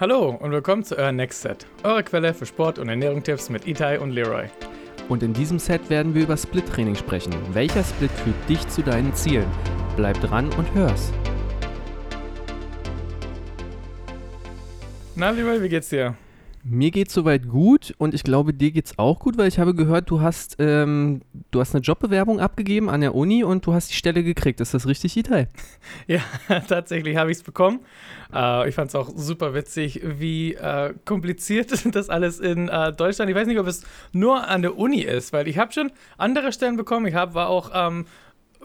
Hallo und willkommen zu euer Next Set, eure Quelle für Sport- und Ernährungstipps mit Itai und Leroy. Und in diesem Set werden wir über Split-Training sprechen. Welcher Split führt dich zu deinen Zielen? Bleib dran und hör's. Na, Leroy, wie geht's dir? Mir geht's soweit gut und ich glaube, dir geht's auch gut, weil ich habe gehört, du hast, ähm, du hast eine Jobbewerbung abgegeben an der Uni und du hast die Stelle gekriegt. Ist das richtig, Itai? Ja, tatsächlich habe ich es bekommen. Äh, ich fand es auch super witzig, wie äh, kompliziert das alles in äh, Deutschland. Ich weiß nicht, ob es nur an der Uni ist, weil ich habe schon andere Stellen bekommen. Ich hab, war auch ähm,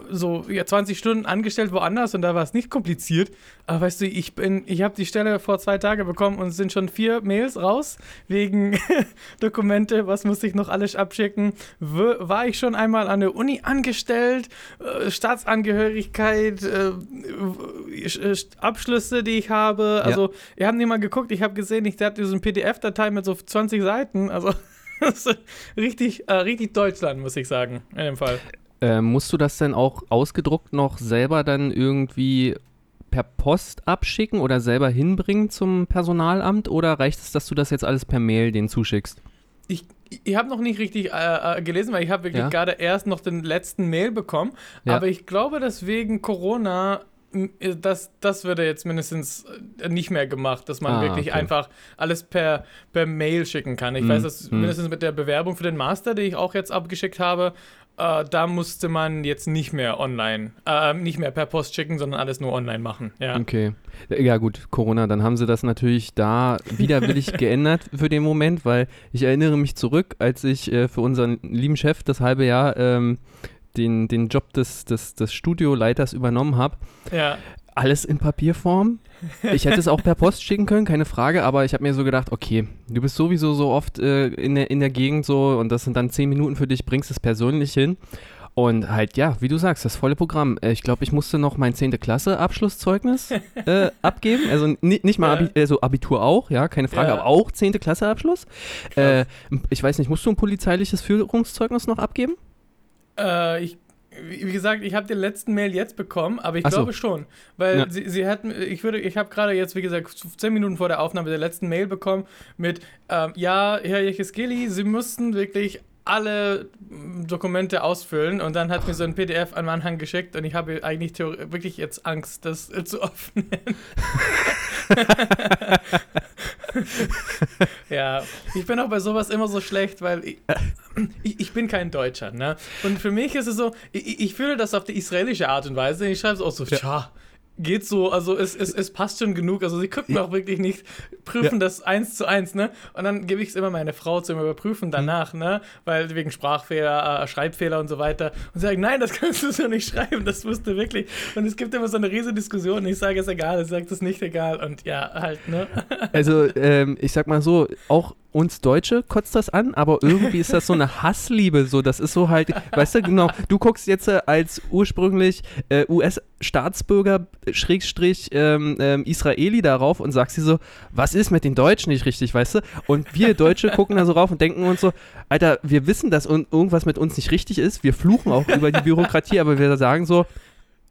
so ja, 20 Stunden angestellt woanders und da war es nicht kompliziert. Aber weißt du, ich bin, ich habe die Stelle vor zwei Tagen bekommen und es sind schon vier Mails raus wegen Dokumente, was muss ich noch alles abschicken. W war ich schon einmal an der Uni angestellt, äh, Staatsangehörigkeit, äh, äh Abschlüsse, die ich habe. Also, ja. ihr habt nicht mal geguckt, ich habe gesehen, ich hatte so eine PDF-Datei mit so 20 Seiten. Also, richtig, äh, richtig Deutschland, muss ich sagen, in dem Fall. Äh, musst du das denn auch ausgedruckt noch selber dann irgendwie per Post abschicken oder selber hinbringen zum Personalamt oder reicht es, dass du das jetzt alles per Mail denen zuschickst? Ich, ich habe noch nicht richtig äh, äh, gelesen, weil ich habe wirklich ja? gerade erst noch den letzten Mail bekommen. Ja. Aber ich glaube, dass wegen Corona äh, das, das würde jetzt mindestens äh, nicht mehr gemacht, dass man ah, wirklich okay. einfach alles per, per Mail schicken kann. Ich hm, weiß, dass hm. mindestens mit der Bewerbung für den Master, die ich auch jetzt abgeschickt habe, äh, da musste man jetzt nicht mehr online, äh, nicht mehr per Post schicken, sondern alles nur online machen. Ja. Okay. Ja, gut, Corona, dann haben sie das natürlich da widerwillig geändert für den Moment, weil ich erinnere mich zurück, als ich äh, für unseren lieben Chef das halbe Jahr ähm, den, den Job des, des, des Studioleiters übernommen habe. Ja alles in Papierform. Ich hätte es auch per Post schicken können, keine Frage, aber ich habe mir so gedacht, okay, du bist sowieso so oft äh, in, der, in der Gegend so und das sind dann zehn Minuten für dich, bringst es persönlich hin. Und halt, ja, wie du sagst, das volle Programm. Äh, ich glaube, ich musste noch mein 10. Klasse Abschlusszeugnis äh, abgeben. Also nicht mal Abi also Abitur auch, ja, keine Frage, ja. aber auch 10. Klasse Abschluss. Äh, ich weiß nicht, musst du ein polizeiliches Führungszeugnis noch abgeben? Äh, ich wie gesagt, ich habe den letzten Mail jetzt bekommen, aber ich Ach glaube so. schon, weil ja. sie, sie hatten, ich würde, ich habe gerade jetzt, wie gesagt, zehn Minuten vor der Aufnahme der letzten Mail bekommen mit, ähm, ja, Herr Jecheskeli, Sie müssten wirklich alle Dokumente ausfüllen und dann hat mir so ein PDF an Anhang geschickt und ich habe eigentlich wirklich jetzt Angst, das zu öffnen. ja, ich bin auch bei sowas immer so schlecht, weil ich, ich, ich, bin kein Deutscher, ne? Und für mich ist es so, ich, ich fühle das auf die israelische Art und Weise. Ich schreibe es auch so, ja. Geht so, also es, es, es passt schon genug. Also sie gucken auch wirklich nicht, prüfen ja. das eins zu eins, ne? Und dann gebe ich es immer meine Frau zum Überprüfen danach, mhm. ne? Weil wegen Sprachfehler, äh, Schreibfehler und so weiter. Und sie sagen, nein, das kannst du so nicht schreiben, das wusste wirklich. Und es gibt immer so eine riesige Diskussion. Ich sage, es egal, ich sage, es ist nicht egal. Und ja, halt, ne? Also, ähm, ich sag mal so, auch uns Deutsche kotzt das an, aber irgendwie ist das so eine Hassliebe. So, das ist so halt, weißt du, genau, du guckst jetzt äh, als ursprünglich äh, US-Staatsbürger, Schrägstrich ähm, ähm, Israeli darauf und sagst dir so, was ist mit den Deutschen nicht richtig, weißt du? Und wir Deutsche gucken da so rauf und denken uns so, Alter, wir wissen, dass irgendwas mit uns nicht richtig ist. Wir fluchen auch über die Bürokratie, aber wir sagen so,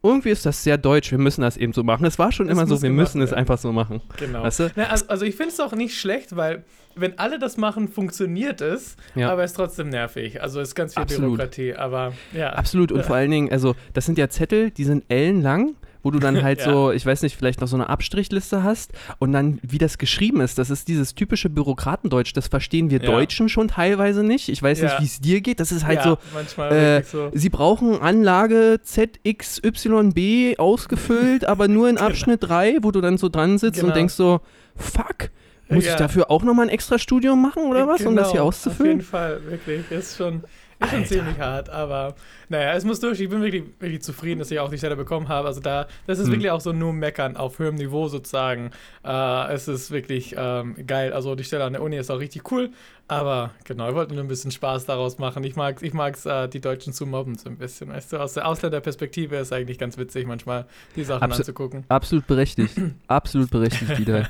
irgendwie ist das sehr deutsch, wir müssen das eben so machen. Es war schon das immer so, wir müssen werden. es einfach so machen. Genau. Weißt du? Na, also, also, ich finde es auch nicht schlecht, weil wenn alle das machen, funktioniert es, ja. aber es ist trotzdem nervig. Also es ist ganz viel Absolut. Bürokratie, aber ja. Absolut und vor allen Dingen, also das sind ja Zettel, die sind ellenlang wo du dann halt ja. so, ich weiß nicht, vielleicht noch so eine Abstrichliste hast und dann, wie das geschrieben ist, das ist dieses typische Bürokratendeutsch, das verstehen wir ja. Deutschen schon teilweise nicht. Ich weiß ja. nicht, wie es dir geht. Das ist halt so, äh, so, sie brauchen Anlage ZXYB ausgefüllt, aber nur in genau. Abschnitt genau. 3, wo du dann so dran sitzt genau. und denkst so, fuck. Muss ich dafür auch nochmal ein extra Studium machen oder was, genau, um das hier genau, auszufüllen? Auf jeden Fall, wirklich. Ist schon, ist schon ziemlich hart, aber naja, es muss durch. Ich bin wirklich, wirklich zufrieden, dass ich auch die Stelle bekommen habe. Also da, das ist hm. wirklich auch so nur Meckern auf höherem Niveau sozusagen. Äh, es ist wirklich ähm, geil. Also die Stelle an der Uni ist auch richtig cool. Aber genau, wir wollten nur ein bisschen Spaß daraus machen. Ich mag es, ich mag's, äh, die Deutschen zu mobben so ein bisschen. Weißt du, aus der Ausländerperspektive ist eigentlich ganz witzig, manchmal die Sachen Abs anzugucken. Absolut berechtigt. absolut berechtigt, wieder.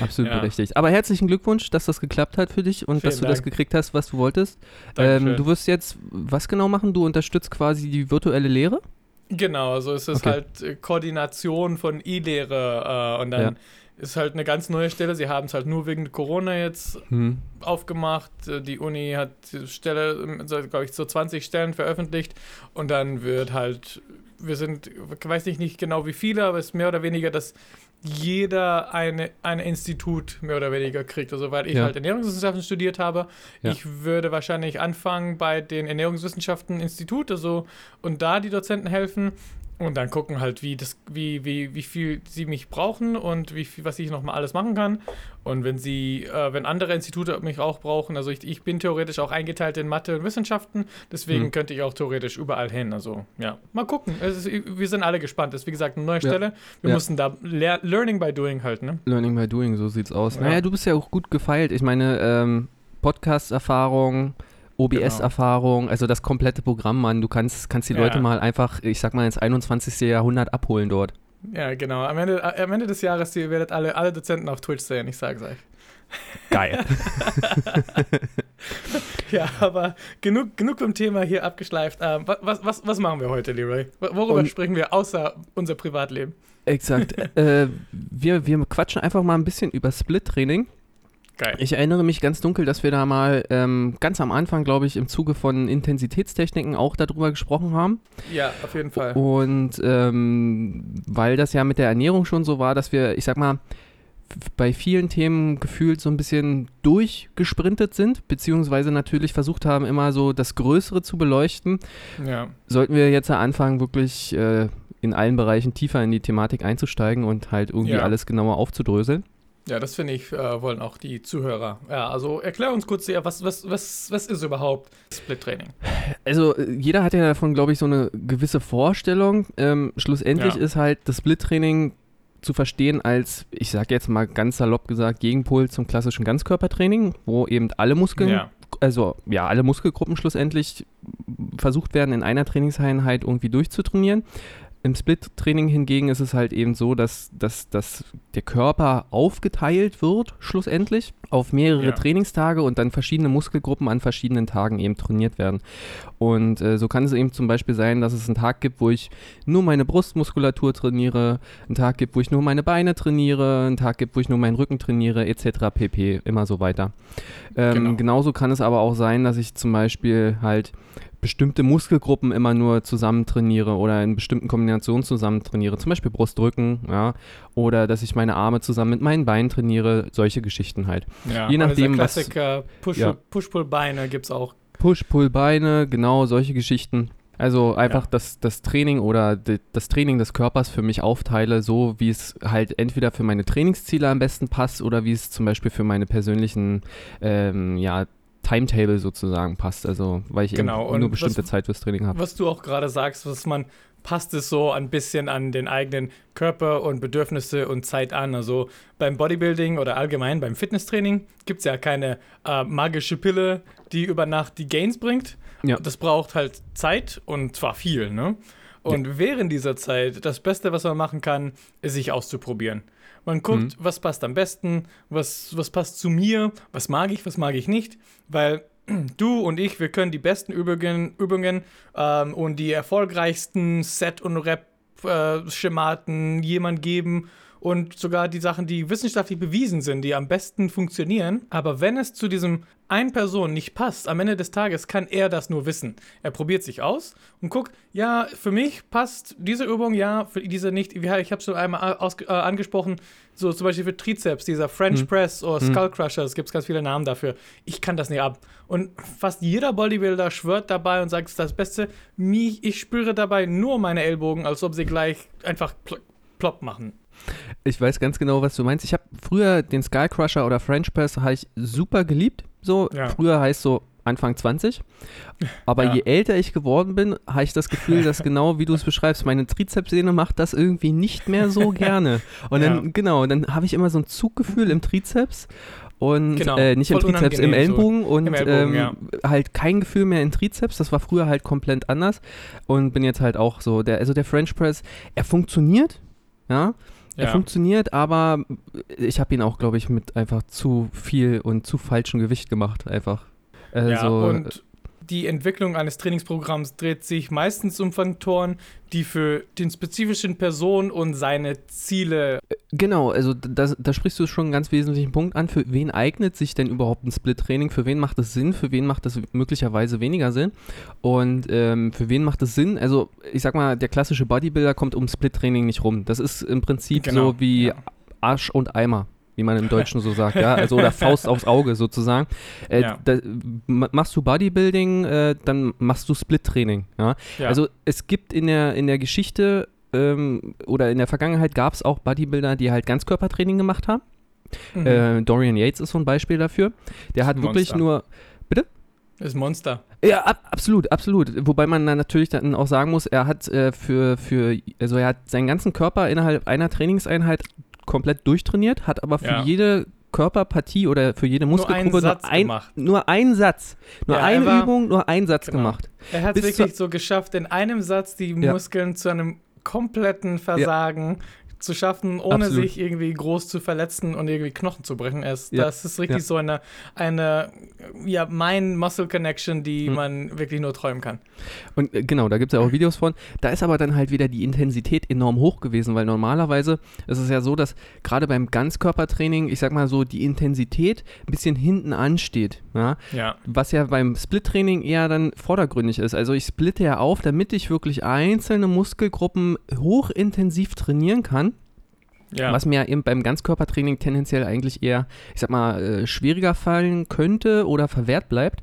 absolut ja. berechtigt. Aber herzlichen Glückwunsch, dass das geklappt hat für dich und Vielen dass du Dank. das gekriegt hast, was du wolltest. Ähm, du wirst jetzt was genau machen? Du unterstützt unterstützt quasi die virtuelle Lehre? Genau, also es ist okay. halt äh, Koordination von E-Lehre äh, und dann, ja. ist halt eine ganz neue Stelle. Sie haben es halt nur wegen Corona jetzt Hm. aufgemacht. Äh, Die Uni hat die Stelle, glaube ich, so 20 Stellen veröffentlicht und dann wird halt, wir sind, ich weiß nicht, nicht genau wie viele, aber es ist mehr oder weniger, dass jeder eine, ein Institut mehr oder weniger kriegt. Also weil ich Ja. halt Ernährungswissenschaften studiert habe, Ja. ich würde wahrscheinlich anfangen bei den Ernährungswissenschaften Institut, also und da die Dozenten helfen. Und dann gucken halt, wie das, wie, wie, wie viel sie mich brauchen und wie viel, was ich nochmal alles machen kann. Und wenn sie, äh, wenn andere Institute mich auch brauchen, also ich, ich bin theoretisch auch eingeteilt in Mathe und Wissenschaften, deswegen Hm. könnte ich auch theoretisch überall hin. Also ja, mal gucken. Ist, wir sind alle gespannt. Das ist wie gesagt eine neue Stelle. Wir Ja. mussten da lear Learning by Doing halt, ne? Learning by doing, so sieht's aus. Ja. Naja, du bist ja auch gut gefeilt. Ich meine, ähm, Podcast-Erfahrung, OBS-Erfahrung, also das komplette Programm, Mann. Du kannst, kannst die Ja. Leute mal einfach, ich sag mal, ins 21. Jahrhundert abholen dort. Ja, genau. Am Ende, am Ende des Jahres, ihr werdet alle, alle Dozenten auf Twitch sehen, ich sag's euch. Geil. Ja, aber genug, genug vom Thema hier abgeschleift. Ähm, wa- was, was, was machen wir heute, Leroy? Wo- Worüber Und- sprechen wir außer unser Privatleben? Exakt. äh, wir, wir quatschen einfach mal ein bisschen über Split-Training. Geil. Ich erinnere mich ganz dunkel, dass wir da mal ähm, ganz am Anfang, glaube ich, im Zuge von Intensitätstechniken auch darüber gesprochen haben. Ja, auf jeden Fall. Und ähm, weil das ja mit der Ernährung schon so war, dass wir, ich sag mal, bei vielen Themen gefühlt so ein bisschen durchgesprintet sind, beziehungsweise natürlich versucht haben, immer so das Größere zu beleuchten, Ja, sollten wir jetzt anfangen, wirklich äh, in allen Bereichen tiefer in die Thematik einzusteigen und halt irgendwie Ja. alles genauer aufzudröseln. Ja das finde ich, äh, wollen auch die Zuhörer. Ja, also erklär uns kurz, was, was, was, was ist überhaupt Split-Training? Also äh, jeder hat ja davon, glaube ich, so eine gewisse Vorstellung. Ähm, schlussendlich Ja. ist halt das Split-Training zu verstehen als, ich sage jetzt mal ganz salopp gesagt, Gegenpol zum klassischen Ganzkörpertraining, wo eben alle Muskeln, Ja, also ja, alle Muskelgruppen schlussendlich versucht werden, in einer Trainingseinheit irgendwie durchzutrainieren. Im Split-Training hingegen ist es halt eben so, dass, dass, dass der Körper aufgeteilt wird, schlussendlich, auf mehrere Ja. Trainingstage und dann verschiedene Muskelgruppen an verschiedenen Tagen eben trainiert werden. Und äh, so kann es eben zum Beispiel sein, dass es einen Tag gibt, wo ich nur meine Brustmuskulatur trainiere, einen Tag gibt, wo ich nur meine Beine trainiere, einen Tag gibt, wo ich nur meinen Rücken trainiere, etc. pp. Immer so weiter. Ähm, Genau. Genauso kann es aber auch sein, dass ich zum Beispiel halt bestimmte Muskelgruppen immer nur zusammen trainiere oder in bestimmten Kombinationen zusammen trainiere, zum Beispiel Brustrücken, ja, oder dass ich meine Arme zusammen mit meinen Beinen trainiere, solche Geschichten halt. ja. Je Aber nachdem, dieser was- Klassiker Push- ja. Push-Pull-Beine gibt es auch. Push, Pull, Beine, genau solche Geschichten. Also einfach Ja. das, das Training oder das Training des Körpers für mich aufteile, so wie es halt entweder für meine Trainingsziele am besten passt oder wie es zum Beispiel für meine persönlichen ähm, ja, Timetable sozusagen passt. Also weil ich Genau, eben nur bestimmte was- Zeit fürs Training habe. Was du auch gerade sagst, was man passt es so ein bisschen an den eigenen Körper und Bedürfnisse und Zeit an. Also beim Bodybuilding oder allgemein beim Fitnesstraining gibt es ja keine äh, magische Pille, die über Nacht die Gains bringt. Ja. Das braucht halt Zeit und zwar viel, ne? Und während dieser Zeit, das Beste, was man machen kann, ist sich auszuprobieren. Man guckt, Mhm. was passt am besten, was, was passt zu mir, was mag ich, was mag ich nicht, weil du und ich, wir können die besten Übungen, Übungen ähm, und die erfolgreichsten Set- und Rep-Schematen jemand geben und sogar die Sachen, die wissenschaftlich bewiesen sind, die am besten funktionieren. Aber wenn es zu diesem einen Person nicht passt, am Ende des Tages kann er das nur wissen. Er probiert sich aus und guckt, ja, für mich passt diese Übung, ja, für diese nicht. Ja, Ich habe es schon einmal aus, äh, angesprochen, so zum Beispiel für Trizeps, dieser French Hm. Press oder Skull Crusher, es gibt ganz viele Namen dafür. Ich kann das nicht ab. Und fast jeder Bodybuilder schwört dabei und sagt, es ist das Beste. Mich, ich spüre dabei nur meine Ellbogen, als ob sie gleich einfach pl plopp machen. Ich weiß ganz genau, was du meinst. Ich habe früher den Sky Crusher oder French Press habe ich super geliebt. So, Ja. früher heißt so Anfang 20. Aber Ja. je älter ich geworden bin, habe ich das Gefühl, dass genau wie du es beschreibst, meine Trizepssehne macht das irgendwie nicht mehr so gerne. Und dann, Ja. genau, dann habe ich immer so ein Zuggefühl im Trizeps. Und Genau, äh, nicht im voll Trizeps, im unangenehm so. Ellenbogen und Im Ellbogen, ähm, ja. halt kein Gefühl mehr in Trizeps. Das war früher halt komplett anders. Und bin jetzt halt auch so, der, also der French Press, er funktioniert, ja, er Ja. funktioniert, aber ich habe ihn auch, glaube ich, mit einfach zu viel und zu falschem Gewicht gemacht, einfach. Also, ja, und die Entwicklung eines Trainingsprogramms dreht sich meistens um Faktoren, die für den spezifischen Person und seine Ziele. Genau, also da, da sprichst du schon einen ganz wesentlichen Punkt an. Für wen eignet sich denn überhaupt ein Split-Training? Für wen macht es Sinn? Für wen macht es möglicherweise weniger Sinn? Und ähm, für wen macht es Sinn? Also, ich sag mal, der klassische Bodybuilder kommt um Split-Training nicht rum. Das ist im Prinzip genau, so wie ja. Arsch und Eimer wie man im Deutschen so sagt, ja, also oder Faust aufs Auge sozusagen. Äh, ja. da, machst du Bodybuilding, äh, dann machst du Split-Training. Ja? ja? Also es gibt in der, in der Geschichte ähm, oder in der Vergangenheit gab es auch Bodybuilder, die halt Ganzkörpertraining gemacht haben. Mhm. Äh, Dorian Yates ist so ein Beispiel dafür. Der hat wirklich nur. Bitte? Ist ein Monster. Ja, ab, absolut, absolut. Wobei man dann natürlich dann auch sagen muss, er hat äh, für, für, also er hat seinen ganzen Körper innerhalb einer Trainingseinheit komplett durchtrainiert, hat aber für ja. jede Körperpartie oder für jede Muskelgruppe nur, ein, nur einen Satz, nur ja, eine war, Übung, nur einen Satz genau. gemacht. Er hat es wirklich so geschafft, in einem Satz die Muskeln ja. zu einem kompletten Versagen zu schaffen, ohne Absolut. sich irgendwie groß zu verletzen und irgendwie Knochen zu brechen. ist. Ja. Das ist richtig ja. so eine, eine ja, Mind-Muscle-Connection, die hm. man wirklich nur träumen kann. Und äh, genau, da gibt es ja auch Videos von. Da ist aber dann halt wieder die Intensität enorm hoch gewesen, weil normalerweise ist es ja so, dass gerade beim Ganzkörpertraining, ich sag mal so, die Intensität ein bisschen hinten ansteht. Ja? ja. Was ja beim Split-Training eher dann vordergründig ist. Also ich splitte ja auf, damit ich wirklich einzelne Muskelgruppen hochintensiv trainieren kann ja. Was mir eben beim Ganzkörpertraining tendenziell eigentlich eher, ich sag mal, äh, schwieriger fallen könnte oder verwehrt bleibt.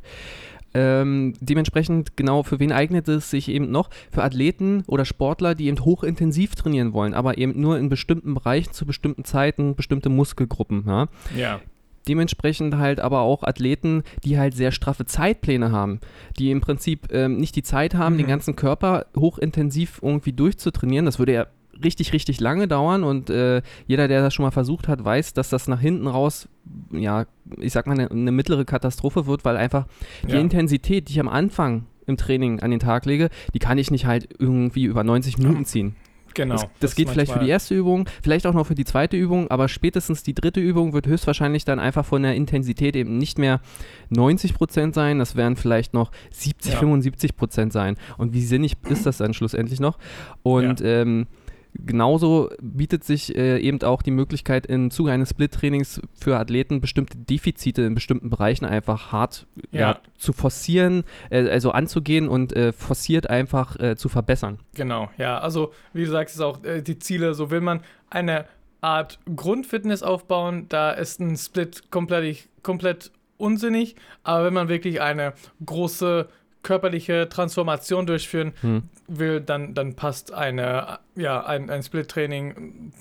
Ähm, dementsprechend, genau, für wen eignet es sich eben noch? Für Athleten oder Sportler, die eben hochintensiv trainieren wollen, aber eben nur in bestimmten Bereichen zu bestimmten Zeiten, bestimmte Muskelgruppen. Ja. ja. Dementsprechend halt aber auch Athleten, die halt sehr straffe Zeitpläne haben, die im Prinzip ähm, nicht die Zeit haben, mhm. den ganzen Körper hochintensiv irgendwie durchzutrainieren. Das würde ja richtig, richtig lange dauern und äh, jeder, der das schon mal versucht hat, weiß, dass das nach hinten raus, ja, ich sag mal, eine, eine mittlere Katastrophe wird, weil einfach die ja. Intensität, die ich am Anfang im Training an den Tag lege, die kann ich nicht halt irgendwie über 90 Minuten ziehen. Genau. Das, das, das geht vielleicht für die erste Übung, vielleicht auch noch für die zweite Übung, aber spätestens die dritte Übung wird höchstwahrscheinlich dann einfach von der Intensität eben nicht mehr 90 Prozent sein, das werden vielleicht noch 70, ja. 75 Prozent sein. Und wie sinnig ist das dann schlussendlich noch? Und ja. ähm, Genauso bietet sich äh, eben auch die Möglichkeit im Zuge eines Split-Trainings für Athleten bestimmte Defizite in bestimmten Bereichen einfach hart ja. Ja, zu forcieren, äh, also anzugehen und äh, forciert einfach äh, zu verbessern. Genau, ja. Also wie du sagst, ist auch äh, die Ziele, so will man eine Art Grundfitness aufbauen, da ist ein Split komplett, komplett unsinnig, aber wenn man wirklich eine große körperliche Transformation durchführen hm. will, dann, dann passt eine ja, ein, ein Split-Training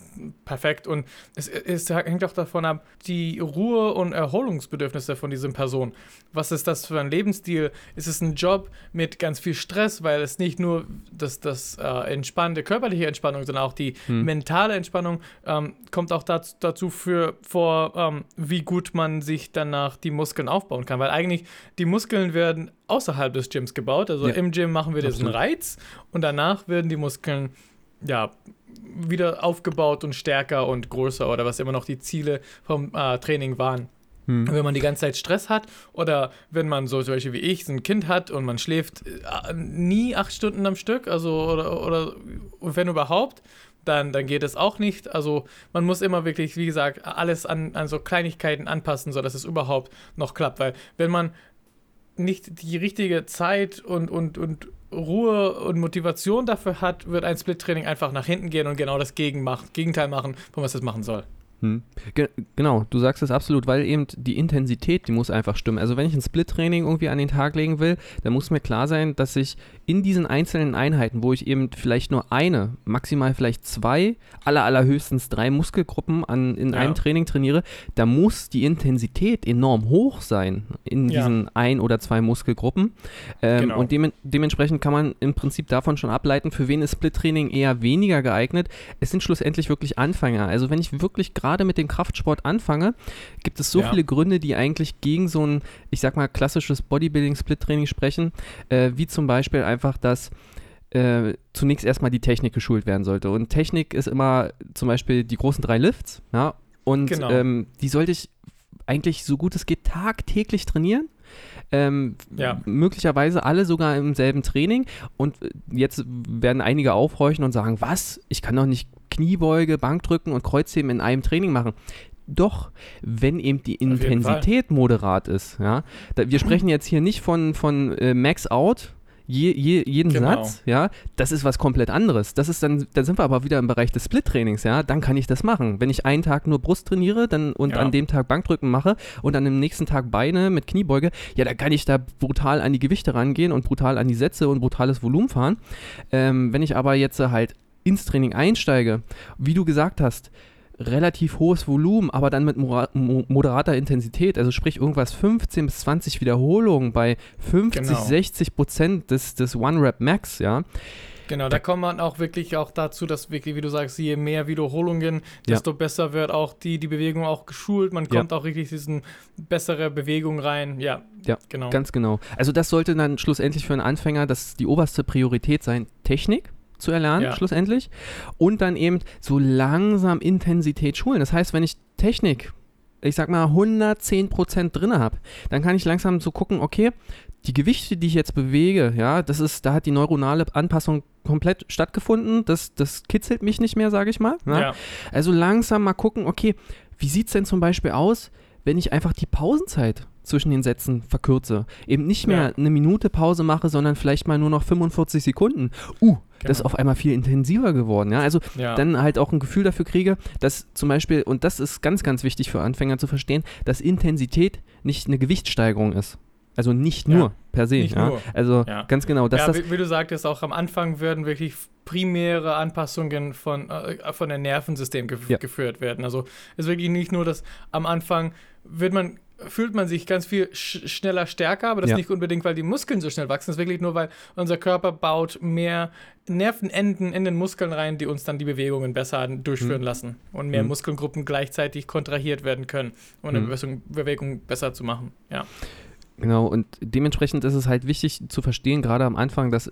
perfekt. Und es, es, hängt auch davon ab, die Ruhe- und Erholungsbedürfnisse von dieser Person. Was ist das für ein Lebensstil? Ist es ein Job mit ganz viel Stress, weil es nicht nur das, das äh, entspannende körperliche Entspannung, sondern auch die hm. mentale Entspannung ähm, kommt auch dazu, dazu für, vor, ähm, wie gut man sich danach die Muskeln aufbauen kann. Weil eigentlich die Muskeln werden außerhalb des Gyms gebaut. Also ja. im Gym machen wir diesen Reiz und danach werden die Muskeln ja, wieder aufgebaut und stärker und größer oder was immer noch die Ziele vom äh, Training waren. Hm. Wenn man die ganze Zeit Stress hat oder wenn man so solche wie ich ein Kind hat und man schläft äh, nie acht Stunden am Stück, also oder, oder wenn überhaupt, dann, dann geht es auch nicht. Also man muss immer wirklich, wie gesagt, alles an, an so Kleinigkeiten anpassen, sodass es überhaupt noch klappt. Weil wenn man nicht die richtige Zeit und, und, und Ruhe und Motivation dafür hat, wird ein Split-Training einfach nach hinten gehen und genau das Gegenteil machen, von was es machen soll. Hm. Ge genau, du sagst es absolut, weil eben die Intensität, die muss einfach stimmen. Also wenn ich ein Split-Training irgendwie an den Tag legen will, dann muss mir klar sein, dass ich in diesen einzelnen Einheiten, wo ich eben vielleicht nur eine, maximal vielleicht zwei, aller allerhöchstens drei Muskelgruppen an, in ja. einem Training trainiere, da muss die Intensität enorm hoch sein in ja. diesen ein oder zwei Muskelgruppen. Ähm, genau. Und de dementsprechend kann man im Prinzip davon schon ableiten, für wen ist Split-Training eher weniger geeignet. Es sind schlussendlich wirklich Anfänger. Also wenn ich wirklich gerade gerade mit dem Kraftsport anfange, gibt es so ja. viele Gründe, die eigentlich gegen so ein, ich sag mal, klassisches Bodybuilding-Split-Training sprechen, äh, wie zum Beispiel einfach, dass äh, zunächst erstmal die Technik geschult werden sollte. Und Technik ist immer zum Beispiel die großen drei Lifts, ja, und genau. ähm, die sollte ich eigentlich so gut es geht tagtäglich trainieren. Ähm, Ja. Möglicherweise alle sogar im selben Training. Und jetzt werden einige aufhorchen und sagen, was? Ich kann doch nicht Kniebeuge, Bankdrücken und Kreuzheben in einem Training machen. Doch, wenn eben die. Intensität moderat ist. Ja? Da, wir sprechen jetzt hier nicht von, von äh, Max Out, je, je, jeden Genau. Satz, ja, das ist was komplett anderes. Das ist dann, dann sind wir aber wieder im Bereich des Split-Trainings, ja, dann kann ich das machen. Wenn ich einen Tag nur Brust trainiere dann, und Ja. an dem Tag Bankdrücken mache und an dem nächsten Tag Beine mit Kniebeuge, ja, dann kann ich da brutal an die Gewichte rangehen und brutal an die Sätze und brutales Volumen fahren. Ähm, wenn ich aber jetzt äh, halt ins Training einsteige, wie du gesagt hast, relativ hohes Volumen, aber dann mit moderater Intensität, also sprich irgendwas 15 bis 20 Wiederholungen bei 50, Genau. 60 Prozent des, des One-Rep-Max, ja. Genau, da kommt man auch wirklich auch dazu, dass wirklich, wie du sagst, je mehr Wiederholungen, Ja. desto besser wird auch die, die Bewegung auch geschult. Man Ja. kommt auch richtig diesen bessere Bewegung rein. Ja, Ja, genau. Ganz genau. Also das sollte dann schlussendlich für einen Anfänger das die oberste Priorität sein, Technik zu erlernen, Ja. schlussendlich. Und dann eben so langsam Intensität schulen. Das heißt, wenn ich Technik, ich sag mal 110% drin habe, dann kann ich langsam so gucken, okay, die Gewichte, die ich jetzt bewege, ja, das ist, da hat die neuronale Anpassung komplett stattgefunden. Das, das kitzelt mich nicht mehr, sage ich mal. ja. ja. Also langsam mal gucken, okay, wie sieht es denn zum Beispiel aus, wenn ich einfach die Pausenzeit zwischen den Sätzen verkürze? Eben nicht mehr Ja. eine Minute Pause mache, sondern vielleicht mal nur noch 45 Sekunden. Uh, das ist Genau. auf einmal viel intensiver geworden. Ja? Also ja. dann halt auch ein Gefühl dafür kriege, dass zum Beispiel, und das ist ganz, ganz wichtig für Anfänger zu verstehen, dass Intensität nicht eine Gewichtssteigerung ist. Also nicht Ja, nur per se. nicht ja? nur. Also Ja. ganz genau. Dass ja, das, wie, wie du sagtest, auch am Anfang werden wirklich primäre Anpassungen von, äh, von dem Nervensystem gef Ja. geführt werden. Also es ist wirklich nicht nur, dass am Anfang wird man fühlt man sich ganz viel sch schneller stärker, aber das Ja. nicht unbedingt, weil die Muskeln so schnell wachsen, das ist wirklich nur, weil unser Körper baut mehr Nervenenden in den Muskeln rein, die uns dann die Bewegungen besser durchführen Mhm. lassen und mehr Mhm. Muskelgruppen gleichzeitig kontrahiert werden können, um eine Mhm. Bewegung, besser zu machen. Ja. Genau, und dementsprechend ist es halt wichtig zu verstehen, gerade am Anfang, dass,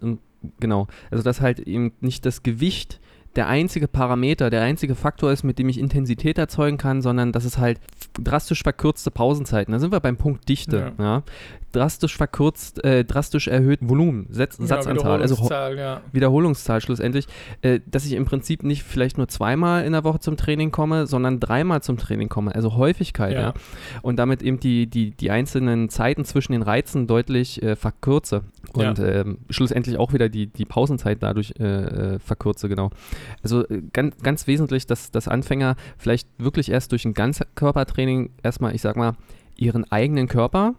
genau, also dass halt eben nicht das Gewicht der einzige Parameter, der einzige Faktor ist, mit dem ich Intensität erzeugen kann, sondern dass es halt drastisch verkürzte Pausenzeiten. Da sind wir beim Punkt Dichte. Ja. Drastisch verkürzt, äh, drastisch erhöht Volumen, Setz, Genau, Satzanzahl, also ho- Wiederholungszahl, ja. Wiederholungszahl schlussendlich, äh, dass ich im Prinzip nicht vielleicht nur zweimal in der Woche zum Training komme, sondern dreimal zum Training komme, also Häufigkeit, ja. Ja. Und damit eben die, die, die einzelnen Zeiten zwischen den Reizen deutlich äh, verkürze. Und ähm, schlussendlich auch wieder die, die Pausenzeit dadurch äh, äh, verkürze, genau. Also äh, ganz, ganz wesentlich, dass, dass Anfänger vielleicht wirklich erst durch ein Ganzkörpertraining erstmal, ich sag mal, ihren eigenen Körper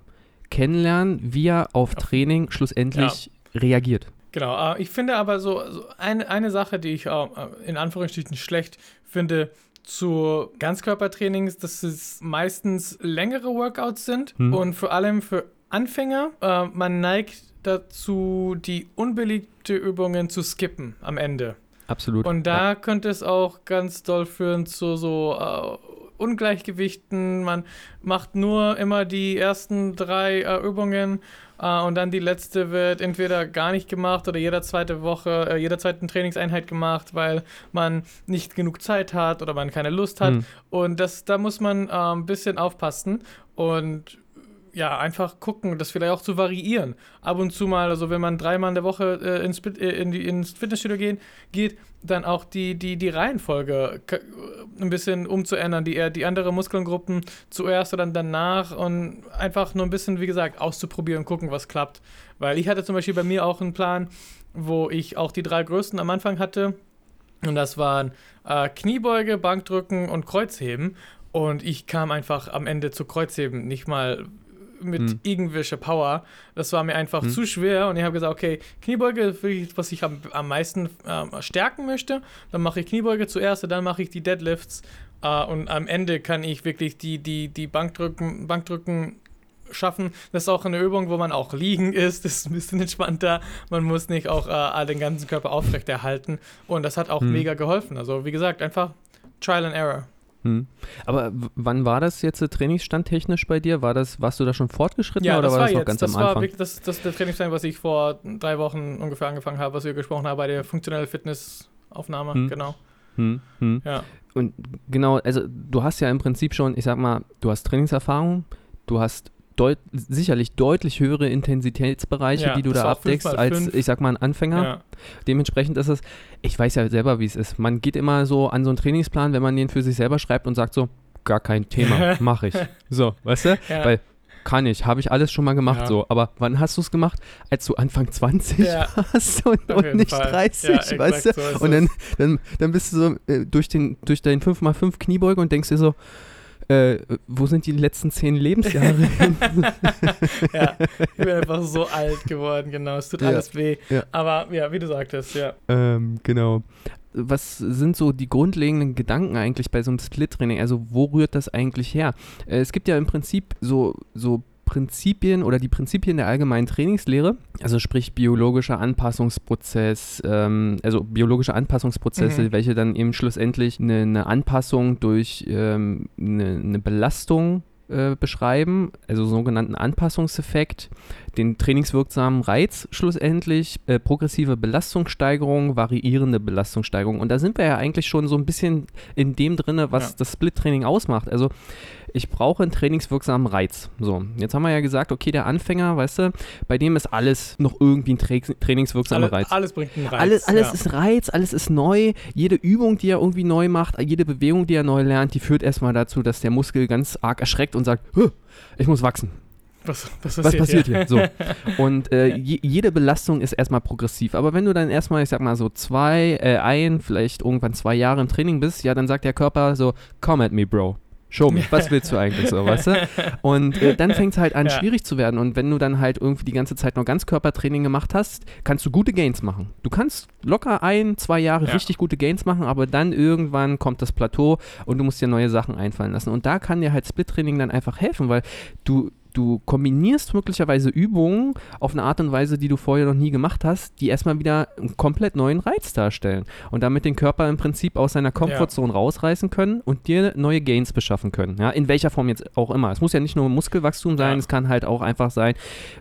kennenlernen, wie er auf Training schlussendlich reagiert. Genau, äh, ich finde aber so, so eine, eine Sache, die ich äh, in Anführungsstrichen schlecht finde zu Ganzkörpertrainings, dass es meistens längere Workouts sind Hm. und vor allem für Anfänger, äh, man neigt dazu, die unbeliebte Übungen zu skippen am Ende. Absolut. Und da könnte es auch ganz doll führen zu so äh, Ungleichgewichten. Man macht nur immer die ersten drei äh, Übungen äh, und dann die letzte wird entweder gar nicht gemacht oder jeder zweite Woche, äh, jeder zweiten Trainingseinheit gemacht, weil man nicht genug Zeit hat oder man keine Lust hat. Hm. Und das, da muss man äh, ein bisschen aufpassen und ja, einfach gucken, das vielleicht auch zu variieren. Ab und zu mal, also wenn man dreimal in der Woche äh, ins, äh, in die, ins Fitnessstudio gehen, geht, dann auch die, die, die Reihenfolge ka- ein bisschen umzuändern, die, die andere Muskelgruppen zuerst oder dann danach und einfach nur ein bisschen, wie gesagt, auszuprobieren gucken, was klappt. Weil ich hatte zum Beispiel bei mir auch einen Plan, wo ich auch die drei größten am Anfang hatte. Und das waren äh, Kniebeuge, Bankdrücken und Kreuzheben. Und ich kam einfach am Ende zu Kreuzheben nicht mal mit Hm. irgendwelcher Power. Das war mir einfach Hm. zu schwer. Und ich habe gesagt, okay, Kniebeuge ist wirklich, was ich am, am meisten ähm, stärken möchte. Dann mache ich Kniebeuge zuerst und dann mache ich die Deadlifts. Äh, und am Ende kann ich wirklich die, die, die Bankdrücken, Bankdrücken schaffen. Das ist auch eine Übung, wo man auch liegen ist. Das ist ein bisschen entspannter. Man muss nicht auch äh, den ganzen Körper aufrechterhalten. Und das hat auch Hm. mega geholfen. Also wie gesagt, einfach Trial and Error. Hm. Aber wann war das jetzt Trainingsstand technisch bei dir? War das, warst du da schon fortgeschritten Ja, oder das war war das noch jetzt. ganz Das am war Anfang? wirklich das, das ist der Trainingsplan, was ich vor drei Wochen ungefähr angefangen habe, was wir gesprochen haben bei der funktionellen Fitnessaufnahme. Hm. Genau. Hm, hm. Ja. Und genau, also du hast ja im Prinzip schon, ich sag mal, du hast Trainingserfahrung, du hast deut sicherlich deutlich höhere Intensitätsbereiche, Ja, die du da abdeckst, als ich sag mal ein Anfänger. Ja. Dementsprechend ist es, ich weiß ja selber, wie es ist. Man geht immer so an so einen Trainingsplan, wenn man den für sich selber schreibt und sagt so, gar kein Thema, mache ich. So, weißt du? Ja. Weil kann ich, habe ich alles schon mal gemacht Ja. so. Aber wann hast du es gemacht? Als du Anfang 20 Ja. warst und, und nicht Fall. 30, Ja, weißt du? so und dann, dann, dann bist du so äh, durch, den, durch deinen 5x5 Kniebeuge und denkst dir so, äh, wo sind die letzten 10 Lebensjahre? hin? ja, ich bin einfach so alt geworden, genau. Es tut Ja. alles weh. Ja. Aber ja, wie du sagtest, ja. Ähm, genau. Was sind so die grundlegenden Gedanken eigentlich bei so einem Split-Training? Also wo rührt das eigentlich her? Äh, es gibt ja im Prinzip so, so Prinzipien oder die Prinzipien der allgemeinen Trainingslehre, also sprich biologischer Anpassungsprozess, ähm, also biologische Anpassungsprozesse, Mhm. welche dann eben schlussendlich eine, eine Anpassung durch ähm, eine, eine Belastung äh, beschreiben, also sogenannten Anpassungseffekt, den trainingswirksamen Reiz schlussendlich, äh, progressive Belastungssteigerung, variierende Belastungssteigerung. Und da sind wir ja eigentlich schon so ein bisschen in dem drinne, was Ja. das Split-Training ausmacht. Also ich brauche einen trainingswirksamen Reiz. So, jetzt haben wir ja gesagt, okay, der Anfänger, weißt du, bei dem ist alles noch irgendwie ein tra trainingswirksamer Alle, Reiz. alles bringt einen Reiz. Alles, alles ja. ist Reiz, alles ist neu. Jede Übung, die er irgendwie neu macht, jede Bewegung, die er neu lernt, die führt erstmal dazu, dass der Muskel ganz arg erschreckt und sagt, "Huh, ich muss wachsen. Was, was Was passiert hier? hier? So. Und äh, je, jede Belastung ist erstmal progressiv. Aber wenn du dann erstmal, ich sag mal so zwei, äh, ein, vielleicht irgendwann zwei Jahre im Training bist, ja, dann sagt der Körper so, come at me, Bro. Show me, was willst du eigentlich so, weißt du? Und äh, dann fängt es halt an, Ja. schwierig zu werden. Und wenn du dann halt irgendwie die ganze Zeit nur Ganzkörpertraining gemacht hast, kannst du gute Gains machen. Du kannst locker ein, zwei Jahre Ja. richtig gute Gains machen, aber dann irgendwann kommt das Plateau und du musst dir neue Sachen einfallen lassen. Und da kann dir halt Split-Training dann einfach helfen, weil du, du kombinierst möglicherweise Übungen auf eine Art und Weise, die du vorher noch nie gemacht hast, die erstmal wieder einen komplett neuen Reiz darstellen und damit den Körper im Prinzip aus seiner Komfortzone rausreißen können und dir neue Gains beschaffen können. Ja, in welcher Form jetzt auch immer. Es muss ja nicht nur Muskelwachstum sein, Ja. es kann halt auch einfach sein,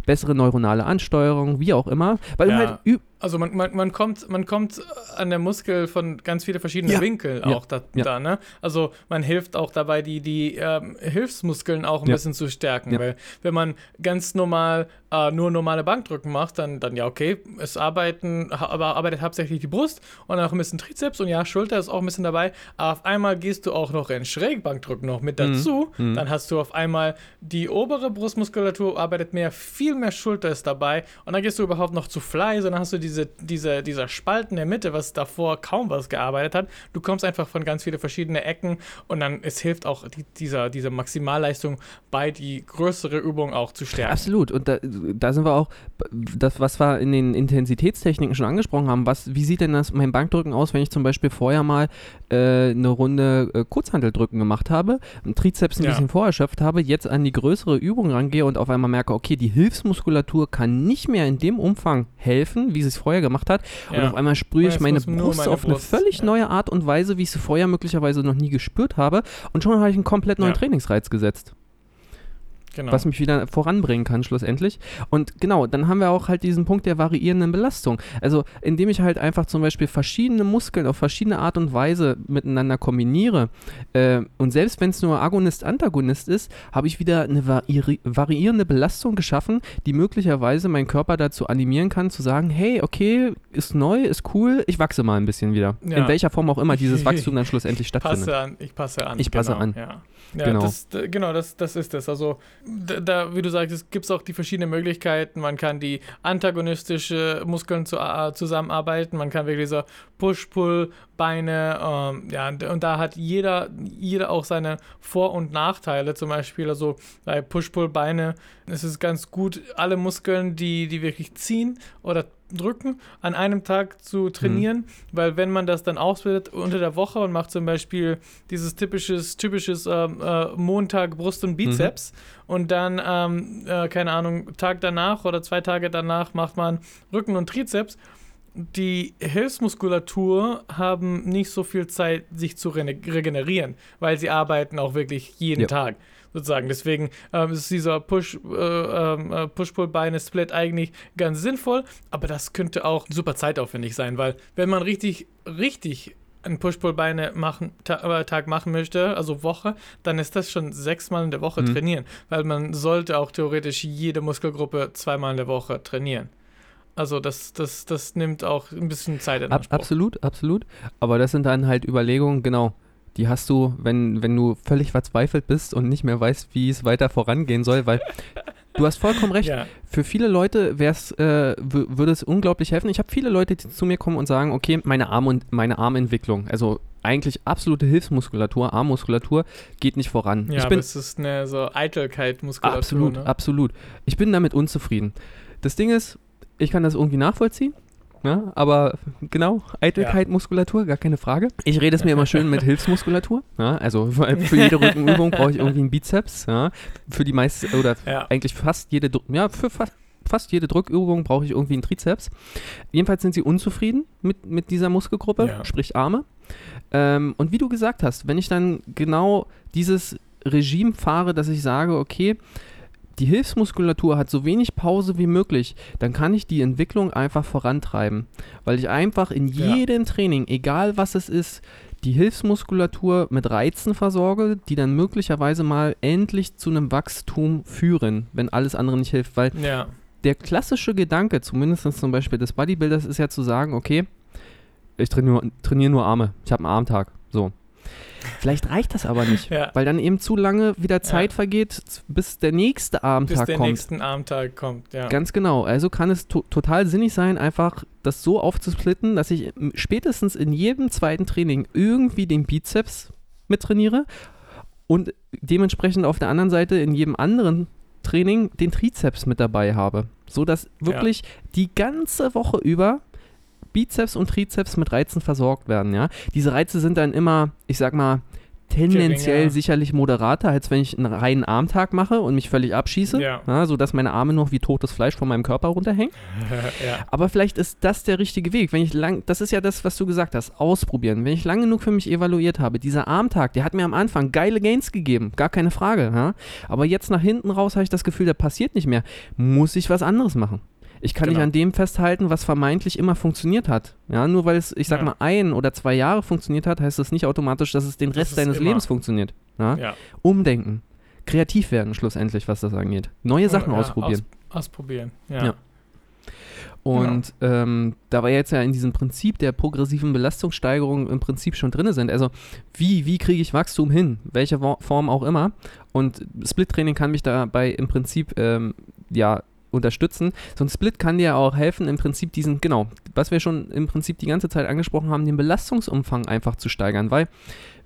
bessere neuronale Ansteuerung, wie auch immer, weil Ja. du halt Also man, man, man, kommt, man kommt an der Muskel von ganz viele verschiedene Ja. Winkeln Ja. auch da, Ja. da, ne? Also man hilft auch dabei, die, die ähm, Hilfsmuskeln auch ein Ja. bisschen zu stärken. Ja. Weil wenn man ganz normal äh, nur normale Bankdrücken macht, dann, dann ja okay, es arbeiten, aber arbeitet hauptsächlich die Brust und dann auch ein bisschen Trizeps und ja, Schulter ist auch ein bisschen dabei. Aber auf einmal gehst du auch noch in Schrägbankdrücken noch mit Mhm. dazu. Mhm. Dann hast du auf einmal die obere Brustmuskulatur arbeitet mehr, viel mehr Schulter ist dabei und dann gehst du überhaupt noch zu Fly, sondern hast du diese, diese, dieser Spalten in der Mitte, was davor kaum was gearbeitet hat. Du kommst einfach von ganz viele verschiedene Ecken und dann es hilft auch die, dieser, diese Maximalleistung bei die größere Übung auch zu stärken. Absolut. Und da, da sind wir auch, das, was wir in den Intensitätstechniken schon angesprochen haben, was, wie sieht denn das mein Bankdrücken aus, wenn ich zum Beispiel vorher mal äh, eine Runde äh, Kurzhanteldrücken gemacht habe, einen Trizeps ein Ja. bisschen vorerschöpft habe, jetzt an die größere Übung rangehe und auf einmal merke, okay, die Hilfsmuskulatur kann nicht mehr in dem Umfang helfen, wie sie es vorher gemacht hat. Und Ja. auf einmal sprühe Und ich meine Brust meine auf eine Brust, völlig ja. neue Art und Weise, wie ich sie vorher möglicherweise noch nie gespürt habe. Und schon habe ich einen komplett neuen. Trainingsreiz gesetzt Genau. was mich wieder voranbringen kann schlussendlich. Und genau, dann haben wir auch halt diesen Punkt der variierenden Belastung. Also indem ich halt einfach zum Beispiel verschiedene Muskeln auf verschiedene Art und Weise miteinander kombiniere äh, und selbst wenn es nur Agonist-Antagonist ist, habe ich wieder eine vari variierende Belastung geschaffen, die möglicherweise meinen Körper dazu animieren kann, zu sagen, hey, okay, ist neu, ist cool, ich wachse mal ein bisschen wieder. Ja. In welcher Form auch immer dieses Wachstum dann schlussendlich stattfindet. passe an, ich passe an. Ich passe genau, an. Ja, ja Genau. Das, genau, das, das ist es. Also, da, wie du sagst, gibt es auch die verschiedenen Möglichkeiten. Man kann die antagonistische Muskeln zu, äh, zusammenarbeiten. Man kann wirklich so Push-Pull-Beine, ähm, ja, und, und da hat jeder, jeder auch seine Vor- und Nachteile. Zum Beispiel, also bei Push-Pull-Beine ist es ganz gut, alle Muskeln, die, die wirklich ziehen oder drücken, an einem Tag zu trainieren, weil wenn man das dann ausbildet unter der Woche und macht zum Beispiel dieses typisches, typisches ähm, äh, Montag Brust und Bizeps und dann, ähm, äh, keine Ahnung, Tag danach oder zwei Tage danach macht man Rücken und Trizeps, die Hilfsmuskulatur haben nicht so viel Zeit, sich zu rene- regenerieren, weil sie arbeiten auch wirklich jeden Ja. Tag sozusagen. Deswegen ähm, ist dieser Push, äh, ähm, äh, Push-Pull-Beine-Split eigentlich ganz sinnvoll, aber das könnte auch super zeitaufwendig sein, weil wenn man richtig, richtig einen Push-Pull-Beine machen, ta äh, Tag machen möchte, also Woche, dann ist das schon sechsmal in der Woche Mhm. trainieren, weil man sollte auch theoretisch jede Muskelgruppe zweimal in der Woche trainieren. Also das, das, das nimmt auch ein bisschen Zeit in Ab, Anspruch. absolut, absolut. Aber das sind dann halt Überlegungen, genau. Die hast du, wenn, wenn du völlig verzweifelt bist und nicht mehr weißt, wie es weiter vorangehen soll, weil du hast vollkommen recht. Ja, Für viele Leute wär's, äh, würde es unglaublich helfen. Ich habe viele Leute, die zu mir kommen und sagen, okay, meine Arm und meine Armentwicklung, also eigentlich absolute Hilfsmuskulatur, Armmuskulatur, geht nicht voran. ja ich bin es ist eine so Eitelkeit-Muskulatur. absolut, ne? absolut. Ich bin damit unzufrieden. Das Ding ist, ich kann das irgendwie nachvollziehen. Ja, aber genau, Eitelkeit, Muskulatur, gar keine Frage. Ich rede es mir immer schön mit Hilfsmuskulatur. Ja, also für, für jede Rückenübung brauche ich irgendwie einen Bizeps. Ja, für die meisten oder Ja. eigentlich fast jede, ja, für fast, fast jede Drückübung brauche ich irgendwie einen Trizeps. Jedenfalls sind sie unzufrieden mit, mit dieser Muskelgruppe, Ja. sprich Arme. Ähm, und wie du gesagt hast, wenn ich dann genau dieses Regime fahre, dass ich sage, okay, die Hilfsmuskulatur hat so wenig Pause wie möglich, dann kann ich die Entwicklung einfach vorantreiben. Weil ich einfach in Ja. jedem Training, egal was es ist, die Hilfsmuskulatur mit Reizen versorge, die dann möglicherweise mal endlich zu einem Wachstum führen, wenn alles andere nicht hilft. Weil Ja, der klassische Gedanke, zumindest zum Beispiel des Bodybuilders, ist ja zu sagen, okay, ich trainiere nur, trainiere nur Arme, ich habe einen Armtag. So. Vielleicht reicht das aber nicht, Ja. weil dann eben zu lange wieder Zeit vergeht, z- bis der nächste bis Armtag der kommt. nächsten Armtag kommt. Ja. Ganz genau. Also kann es to total sinnig sein, einfach das so aufzusplitten, dass ich spätestens in jedem zweiten Training irgendwie den Bizeps mit trainiere und dementsprechend auf der anderen Seite in jedem anderen Training den Trizeps mit dabei habe. So dass wirklich die ganze Woche über Bizeps und Trizeps mit Reizen versorgt werden, ja. Diese Reize sind dann immer, ich sag mal, tendenziell Geringer. sicherlich moderater, als wenn ich einen reinen Armtag mache und mich völlig abschieße, Ja. sodass meine Arme noch wie totes Fleisch von meinem Körper runterhängen. ja. Aber vielleicht ist das der richtige Weg. Wenn ich lang, das ist ja das, was du gesagt hast, ausprobieren. Wenn ich lang genug für mich evaluiert habe, dieser Armtag, der hat mir am Anfang geile Gains gegeben, gar keine Frage. Ja? Aber jetzt nach hinten raus habe ich das Gefühl, der passiert nicht mehr. Muss ich was anderes machen? Ich kann nicht Genau. an dem festhalten, was vermeintlich immer funktioniert hat. Ja, nur weil es, ich sag Ja. mal, ein oder zwei Jahre funktioniert hat, heißt das nicht automatisch, dass es den Rest deines immer. Lebens funktioniert. Ja? ja. Umdenken. Kreativ werden, schlussendlich, was das angeht. Neue Sachen Ja, ausprobieren. Aus, ausprobieren. Ja. Und ähm, da wir jetzt ja in diesem Prinzip der progressiven Belastungssteigerung im Prinzip schon drin sind, also wie, wie kriege ich Wachstum hin, welche Form auch immer. Und Split-Training kann mich dabei im Prinzip ähm, ja unterstützen. So ein Split kann dir auch helfen, im Prinzip diesen, genau, was wir schon im Prinzip die ganze Zeit angesprochen haben, den Belastungsumfang einfach zu steigern. Weil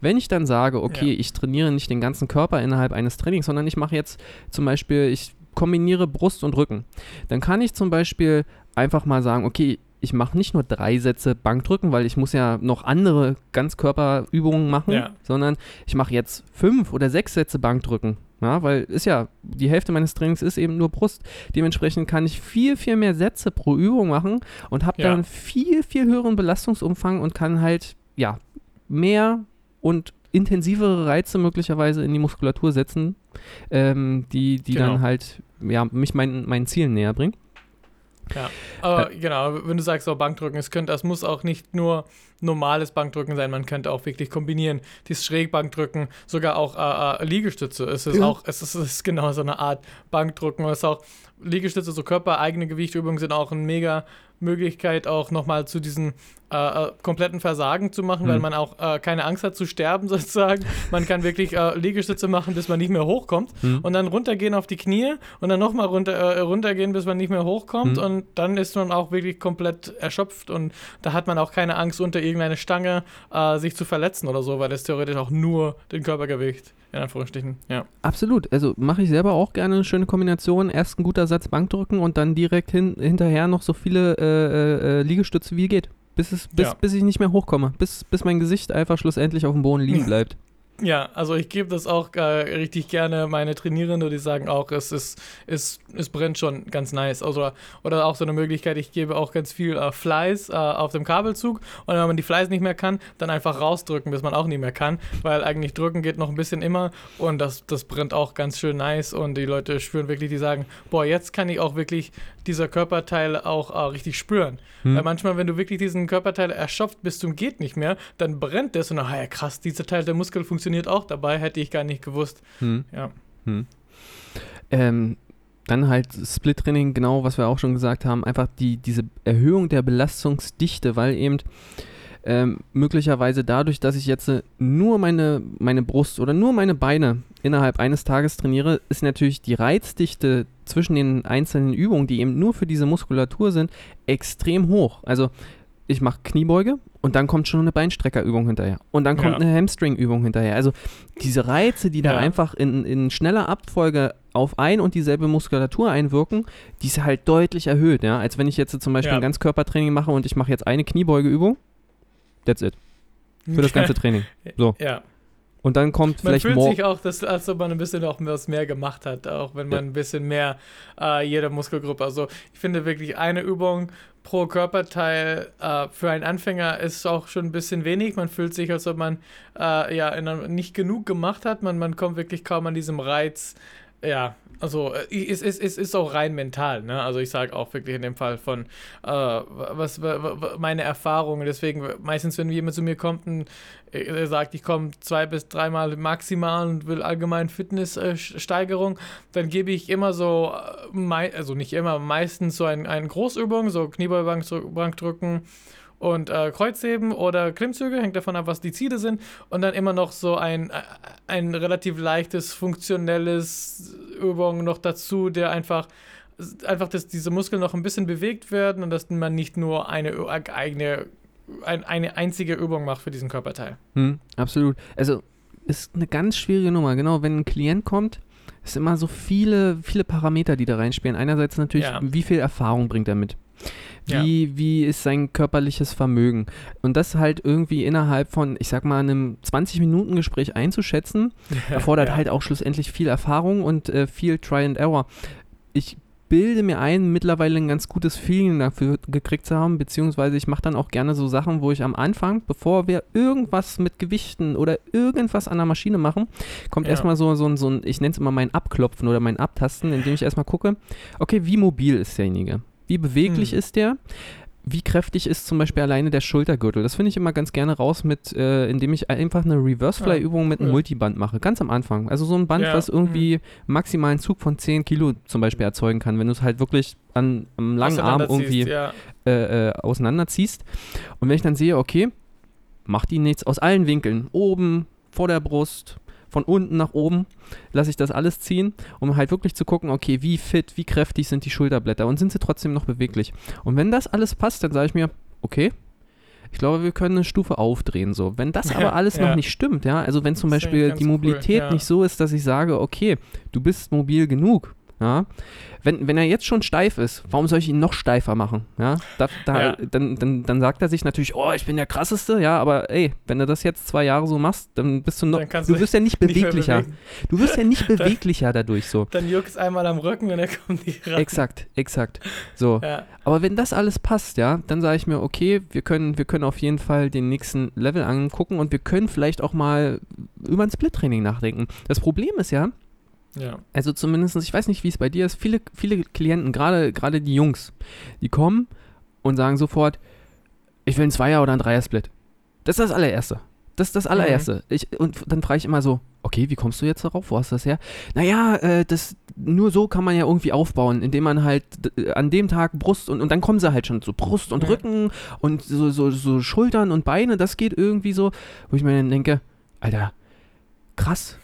wenn ich dann sage, okay, Ja. ich trainiere nicht den ganzen Körper innerhalb eines Trainings, sondern ich mache jetzt zum Beispiel, ich kombiniere Brust und Rücken, dann kann ich zum Beispiel einfach mal sagen, okay, ich mache nicht nur drei Sätze Bankdrücken, weil ich muss ja noch andere Ganzkörperübungen machen, Ja. sondern ich mache jetzt fünf oder sechs Sätze Bankdrücken. Ja, weil ist ja, die Hälfte meines Trainings ist eben nur Brust. Dementsprechend kann ich viel, viel mehr Sätze pro Übung machen und habe Ja. dann viel, viel höheren Belastungsumfang und kann halt, ja, mehr und intensivere Reize möglicherweise in die Muskulatur setzen, ähm, die, die Genau. dann halt, ja, mich meinen, meinen Zielen näher bringen. Aber genau, wenn du sagst, auch Bankdrücken, es könnte, es muss auch nicht nur normales Bankdrücken sein, man könnte auch wirklich kombinieren. Dieses Schrägbankdrücken, sogar auch äh, äh, Liegestütze. Es ist Ja. auch, es ist, es ist genau so eine Art Bankdrücken. Es ist auch Liegestütze, so körpereigene Gewichtübungen sind auch eine mega Möglichkeit, auch nochmal zu diesen äh, äh, kompletten Versagen zu machen, weil Mhm. man auch äh, keine Angst hat zu sterben sozusagen. Man kann wirklich äh, Liegestütze machen, bis man nicht mehr hochkommt Mhm. und dann runtergehen auf die Knie und dann nochmal runter, äh, runtergehen, bis man nicht mehr hochkommt Mhm. und dann ist man auch wirklich komplett erschöpft und da hat man auch keine Angst, unter irgendeine Stange äh, sich zu verletzen oder so, weil das theoretisch auch nur den Körpergewicht, in Anführungsstrichen, ja. Absolut. Also mache ich selber auch gerne eine schöne Kombination. Erst ein guter Satz Bankdrücken und dann direkt hin, hinterher noch so viele äh, äh, äh, Liegestütze wie geht. Bis, es, bis, Ja. bis ich nicht mehr hochkomme. Bis, bis mein Gesicht einfach schlussendlich auf dem Boden liegen bleibt. Ja, also ich gebe das auch äh, richtig gerne meine Trainierenden, die sagen auch, es ist, es, es brennt schon ganz nice. Also, oder auch so eine Möglichkeit, ich gebe auch ganz viel äh, Fleiß äh, auf dem Kabelzug und wenn man die Fleiß nicht mehr kann, dann einfach rausdrücken, bis man auch nicht mehr kann, weil eigentlich drücken geht noch ein bisschen immer und das, das brennt auch ganz schön nice und die Leute spüren wirklich, die sagen, boah, jetzt kann ich auch wirklich dieser Körperteil auch äh, richtig spüren. Hm. Weil manchmal, wenn du wirklich diesen Körperteil erschöpft bis zum geht nicht mehr, dann brennt das und dann, ja krass, dieser Teil der Muskel funktioniert auch dabei, hätte ich gar nicht gewusst. Hm. Ja. Hm. Ähm, dann halt Split-Training, genau, was wir auch schon gesagt haben, einfach die, diese Erhöhung der Belastungsdichte, weil eben ähm, möglicherweise dadurch, dass ich jetzt nur meine, meine Brust oder nur meine Beine innerhalb eines Tages trainiere, ist natürlich die Reizdichte zwischen den einzelnen Übungen, die eben nur für diese Muskulatur sind, extrem hoch. Also ich mache Kniebeuge und dann kommt schon eine Beinstreckerübung hinterher. Und dann kommt ja. eine Hamstringübung hinterher. Also diese Reize, die da einfach in, in schneller Abfolge auf ein und dieselbe Muskulatur einwirken, die ist halt deutlich erhöht. Ja? Als wenn ich jetzt zum Beispiel ja. ein Ganzkörpertraining mache und ich mache jetzt eine Kniebeugeübung. That's it. Für das ganze Training. So. Ja. Und dann kommt man vielleicht Man fühlt sich auch, dass, als ob man ein bisschen auch was mehr gemacht hat, auch wenn man ja. ein bisschen mehr äh, jede Muskelgruppe. Also ich finde wirklich eine Übung pro Körperteil äh, für einen Anfänger ist auch schon ein bisschen wenig. Man fühlt sich, als ob man äh, ja nicht genug gemacht hat. Man, man kommt wirklich kaum an diesem Reiz ja, also äh, es, es, es ist auch rein mental, ne? Also ich sage auch wirklich in dem Fall von äh, was, meine Erfahrungen. Deswegen meistens, wenn jemand zu mir kommt und äh, er sagt, ich komme zwei bis dreimal maximal und will allgemein Fitnesssteigerung, dann gebe ich immer so, also nicht immer, meistens so ein, eine Großübung, so Kniebeugebank drücken und äh, Kreuzheben oder Klimmzüge, hängt davon ab, was die Ziele sind. Und dann immer noch so ein, äh, ein relativ leichtes, funktionelles Übung noch dazu, der einfach einfach, dass diese Muskeln noch ein bisschen bewegt werden und dass man nicht nur eine eigene, ein, eine einzige Übung macht für diesen Körperteil. Hm, absolut. Also ist eine ganz schwierige Nummer. Genau, wenn ein Klient kommt, ist immer so viele, viele Parameter, die da reinspielen. Einerseits natürlich, ja. wie viel Erfahrung bringt er mit? Wie, ja. wie ist sein körperliches Vermögen? Und das halt irgendwie innerhalb von, ich sag mal, einem 20-Minuten-Gespräch einzuschätzen, erfordert ja. halt auch schlussendlich viel Erfahrung und äh, viel Try and Error. Ich bilde mir ein, mittlerweile ein ganz gutes Feeling dafür gekriegt zu haben, beziehungsweise ich mache dann auch gerne so Sachen, wo ich am Anfang, bevor wir irgendwas mit Gewichten oder irgendwas an der Maschine machen, kommt ja. erstmal so, so, so ein, ich nenne es immer mein Abklopfen oder mein Abtasten, indem ich erstmal gucke, okay, wie mobil ist derjenige? Wie beweglich hm. ist der? Wie kräftig ist zum Beispiel alleine der Schultergürtel? Das finde ich immer ganz gerne raus, mit, äh, indem ich einfach eine Reverse-Fly-Übung mit einem ja. Multiband mache. Ganz am Anfang. Also so ein Band, ja. was irgendwie mhm. maximalen Zug von 10 Kilo zum Beispiel erzeugen kann, wenn du es halt wirklich an, am langen Arm irgendwie ja. äh, äh, auseinanderziehst. Und wenn ich dann sehe, okay, macht die nichts aus allen Winkeln. Oben, vor der Brust, von unten nach oben lasse ich das alles ziehen, um halt wirklich zu gucken, okay, wie fit, wie kräftig sind die Schulterblätter und sind sie trotzdem noch beweglich. Und wenn das alles passt, dann sage ich mir, okay, ich glaube, wir können eine Stufe aufdrehen. So. Wenn das aber alles ja. noch nicht stimmt, ja, also wenn zum Beispiel die Mobilität cool, ja. nicht so ist, dass ich sage, okay, du bist mobil genug, ja, wenn, wenn er jetzt schon steif ist, warum soll ich ihn noch steifer machen? Ja, da, da, ja. Dann, dann, dann sagt er sich natürlich, oh, ich bin der krasseste, ja, aber ey, wenn du das jetzt zwei Jahre so machst, dann bist du noch, du wirst ja nicht beweglicher. Nicht du wirst ja nicht beweglicher dadurch so. Dann juckt es einmal am Rücken und dann kommt die ran. Exakt, exakt. So. Ja. Aber wenn das alles passt, ja, dann sage ich mir, okay, wir können, wir können auf jeden Fall den nächsten Level angucken und wir können vielleicht auch mal über ein Split-Training nachdenken. Das Problem ist ja, ja. Also zumindest, ich weiß nicht, wie es bei dir ist, viele, viele Klienten, gerade gerade die Jungs, die kommen und sagen sofort, ich will ein Zweier- oder ein Dreier-Split. Das ist das allererste. Das ist das allererste. Mhm. Ich, und dann frage ich immer so, okay, wie kommst du jetzt darauf? Wo hast du das her? Naja, äh, das, nur so kann man ja irgendwie aufbauen, indem man halt äh, an dem Tag Brust und, und dann kommen sie halt schon so Brust und mhm. Rücken und so, so, so Schultern und Beine, das geht irgendwie so, wo ich mir dann denke, Alter, krass,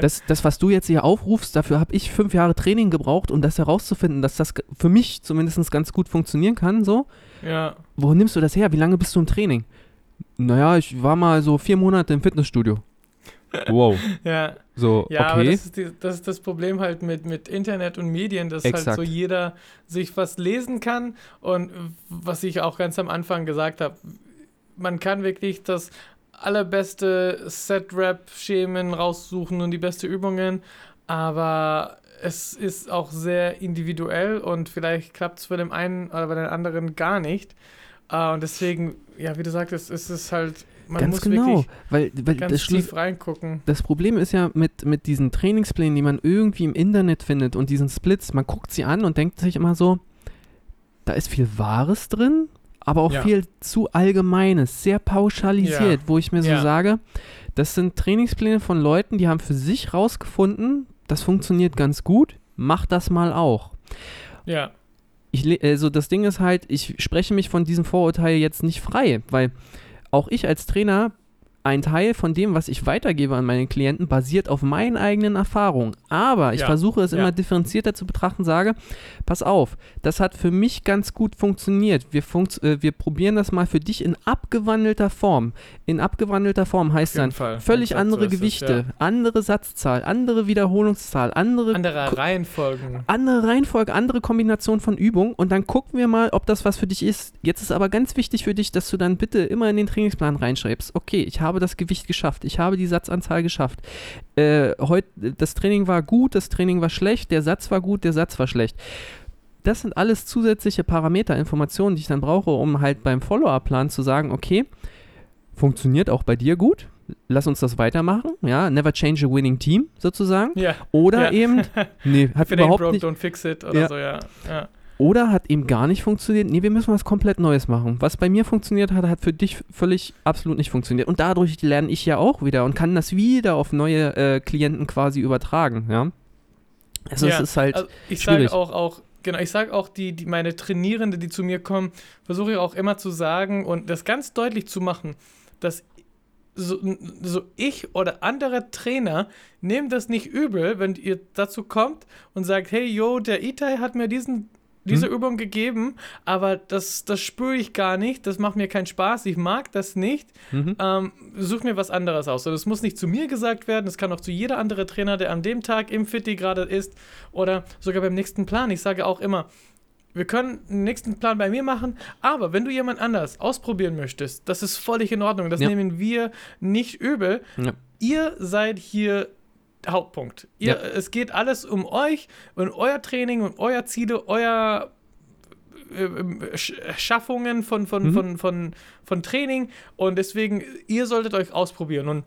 das, das, was du jetzt hier aufrufst, dafür habe ich fünf Jahre Training gebraucht, um das herauszufinden, dass das für mich zumindest ganz gut funktionieren kann. So. Ja. Wo nimmst du das her? Wie lange bist du im Training? Naja, ich war mal so vier Monate im Fitnessstudio. Wow. ja. So, ja, okay. aber das ist, die, das ist, das Problem halt mit, mit Internet und Medien, dass Exakt. halt so jeder sich was lesen kann und was ich auch ganz am Anfang gesagt habe, man kann wirklich das allerbeste Set-Rap-Schemen raussuchen und die beste Übungen, aber es ist auch sehr individuell und vielleicht klappt es bei dem einen oder bei den anderen gar nicht. Uh, und deswegen, ja, wie du sagtest, ist es halt, man ganz muss genau, wirklich weil, weil ganz das, tief reingucken. das Problem ist ja mit, mit diesen Trainingsplänen, die man irgendwie im Internet findet und diesen Splits, man guckt sie an und denkt sich immer so, da ist viel Wahres drin, aber auch Ja. viel zu Allgemeines, sehr pauschalisiert, wo ich mir so Ja. sage, das sind Trainingspläne von Leuten, die haben für sich rausgefunden, das funktioniert ganz gut, mach das mal auch. Ja, Ich, also das Ding ist halt, ich spreche mich von diesem Vorurteil jetzt nicht frei, weil auch ich als Trainer, ein Teil von dem, was ich weitergebe an meine Klienten, basiert auf meinen eigenen Erfahrungen. Aber ich Ja, versuche es ja. immer differenzierter zu betrachten, sage, pass auf, das hat für mich ganz gut funktioniert. Wir, funkt, äh, wir probieren das mal für dich in abgewandelter Form. In abgewandelter Form heißt dann Fall. völlig so andere ist es, Gewichte, andere Satzzahl, andere Wiederholungszahl, andere Ja. Andere Reihenfolgen. andere Reihenfolge, andere Kombination von Übungen und dann gucken wir mal, ob das was für dich ist. Jetzt ist aber ganz wichtig für dich, dass du dann bitte immer in den Trainingsplan reinschreibst. Okay, ich habe das Gewicht geschafft, ich habe die Satzanzahl geschafft. Äh, heut, das Training war gut, das Training war schlecht, der Satz war gut, der Satz war schlecht. Das sind alles zusätzliche Parameter, Informationen, die ich dann brauche, um halt beim Follow-up-Plan zu sagen, okay, funktioniert auch bei dir gut, lass uns das weitermachen, ja, never change a winning team sozusagen. Ja, Oder Ja. eben, nee, hat überhaupt broke, nicht, don't fix it oder Ja. so, ja. ja. Oder hat eben gar nicht funktioniert. Nee, wir müssen was komplett Neues machen. Was bei mir funktioniert hat, hat für dich völlig absolut nicht funktioniert. Und dadurch lerne ich ja auch wieder und kann das wieder auf neue äh, Klienten quasi übertragen, ja. Also Ja, es ist halt, Also ich sage auch, auch, genau, ich sage auch, die, die, meine Trainierende, die zu mir kommen, versuche ich auch immer zu sagen und das ganz deutlich zu machen, dass so, so ich oder andere Trainer nehmen das nicht übel, wenn ihr dazu kommt und sagt, hey, yo, der Itai hat mir diesen diese Hm. Übung gegeben, aber das, das spüre ich gar nicht, das macht mir keinen Spaß, ich mag das nicht mhm. ähm, such mir was anderes aus. Und es muss nicht zu mir gesagt werden, es kann auch zu jeder andere Trainer, der an dem Tag im Fitti gerade ist oder sogar beim nächsten Plan. Ich sage auch immer, wir können den nächsten Plan bei mir machen, aber wenn du jemand anders ausprobieren möchtest, das ist völlig in Ordnung. Das Ja. nehmen wir nicht übel. Ja. Ihr seid hier Hauptpunkt. Ihr, Ja. Es geht alles um euch und euer Training und euer Ziele, euer äh, Sch- Schaffungen von, von, Mhm. von, von, von Training und deswegen, ihr solltet euch ausprobieren und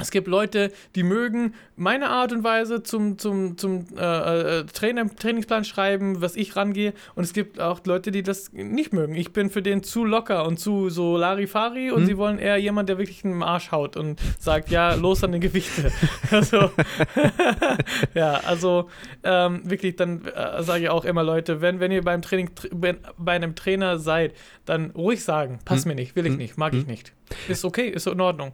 es gibt Leute, die mögen meine Art und Weise zum, zum, zum äh, äh, Trainer, Trainingsplan schreiben, was ich rangehe. Und es gibt auch Leute, die das nicht mögen. Ich bin für den zu locker und zu so Larifari und Hm. sie wollen eher jemand, der wirklich einen Arsch haut und sagt, ja, los an den Gewichte. also, ja, also ähm, wirklich, dann äh, sage ich auch immer, Leute, wenn, wenn ihr beim Training, tr wenn, bei einem Trainer seid, dann ruhig sagen, passt Hm. mir nicht, will ich Hm. nicht, mag ich Hm. nicht. Ist okay, ist in Ordnung.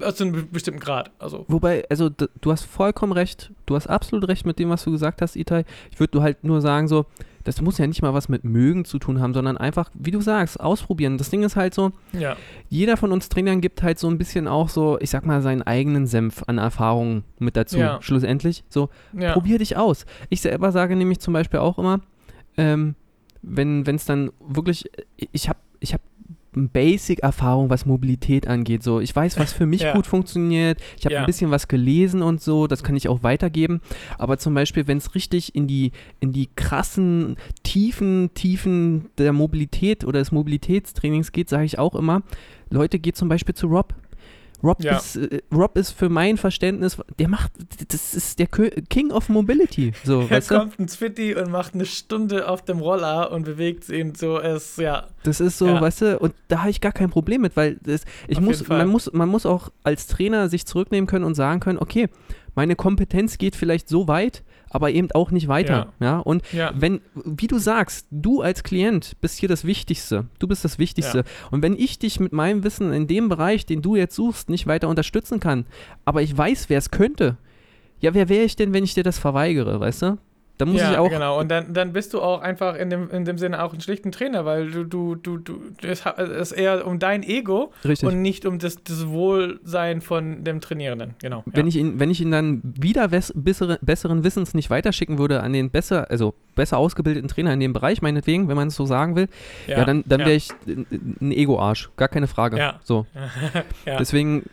Also zu einem bestimmten Grad. Also. Wobei, also du hast vollkommen recht, du hast absolut recht mit dem, was du gesagt hast, Itai. Ich würde halt nur sagen, so, das muss ja nicht mal was mit mögen zu tun haben, sondern einfach, wie du sagst, ausprobieren. Das Ding ist halt so, Ja. jeder von uns Trainern gibt halt so ein bisschen auch so, ich sag mal, seinen eigenen Senf an Erfahrungen mit dazu. Ja. Schlussendlich. So, Ja. probier dich aus. Ich selber sage nämlich zum Beispiel auch immer, ähm, wenn es dann wirklich, ich habe ich hab Basic-Erfahrung, was Mobilität angeht. So, ich weiß, was für mich Ja. gut funktioniert. Ich habe Ja. ein bisschen was gelesen und so, das kann ich auch weitergeben. Aber zum Beispiel, wenn es richtig in die, in die krassen Tiefen, Tiefen der Mobilität oder des Mobilitätstrainings geht, sage ich auch immer, Leute, geht zum Beispiel zu Rob. Rob, Ja. ist, äh, Rob ist für mein Verständnis, der macht, das ist der King of Mobility. So, Er kommt ins Fitti und macht eine Stunde auf dem Roller und bewegt ihn so. Es, ja. Das ist so, Ja. weißt du, und da habe ich gar kein Problem mit, weil das, ich Auf muss, man muss, man muss auch als Trainer sich zurücknehmen können und sagen können, okay, meine Kompetenz geht vielleicht so weit, aber eben auch nicht weiter. Ja. Und Ja. wenn, wie du sagst, du als Klient bist hier das Wichtigste. Du bist das Wichtigste. Ja. Und wenn ich dich mit meinem Wissen in dem Bereich, den du jetzt suchst, nicht weiter unterstützen kann, aber ich weiß, wer es könnte, ja, wer wäre ich denn, wenn ich dir das verweigere, weißt du? Da muss ja, ich auch. genau. Und dann, dann bist du auch einfach in dem, in dem Sinne auch ein schlichten Trainer, weil du, du, du, du es ist eher um dein Ego Richtig. und nicht um das, das Wohlsein von dem Trainierenden. Genau. wenn, ja. ich ihn, wenn ich ihn dann wieder bessere, besseren Wissens nicht weiterschicken würde an den besser, also besser ausgebildeten Trainer in dem Bereich, meinetwegen, wenn man es so sagen will, ja, dann, dann ja. wäre ich ein Ego-Arsch. Gar keine Frage. Ja. So. ja. Deswegen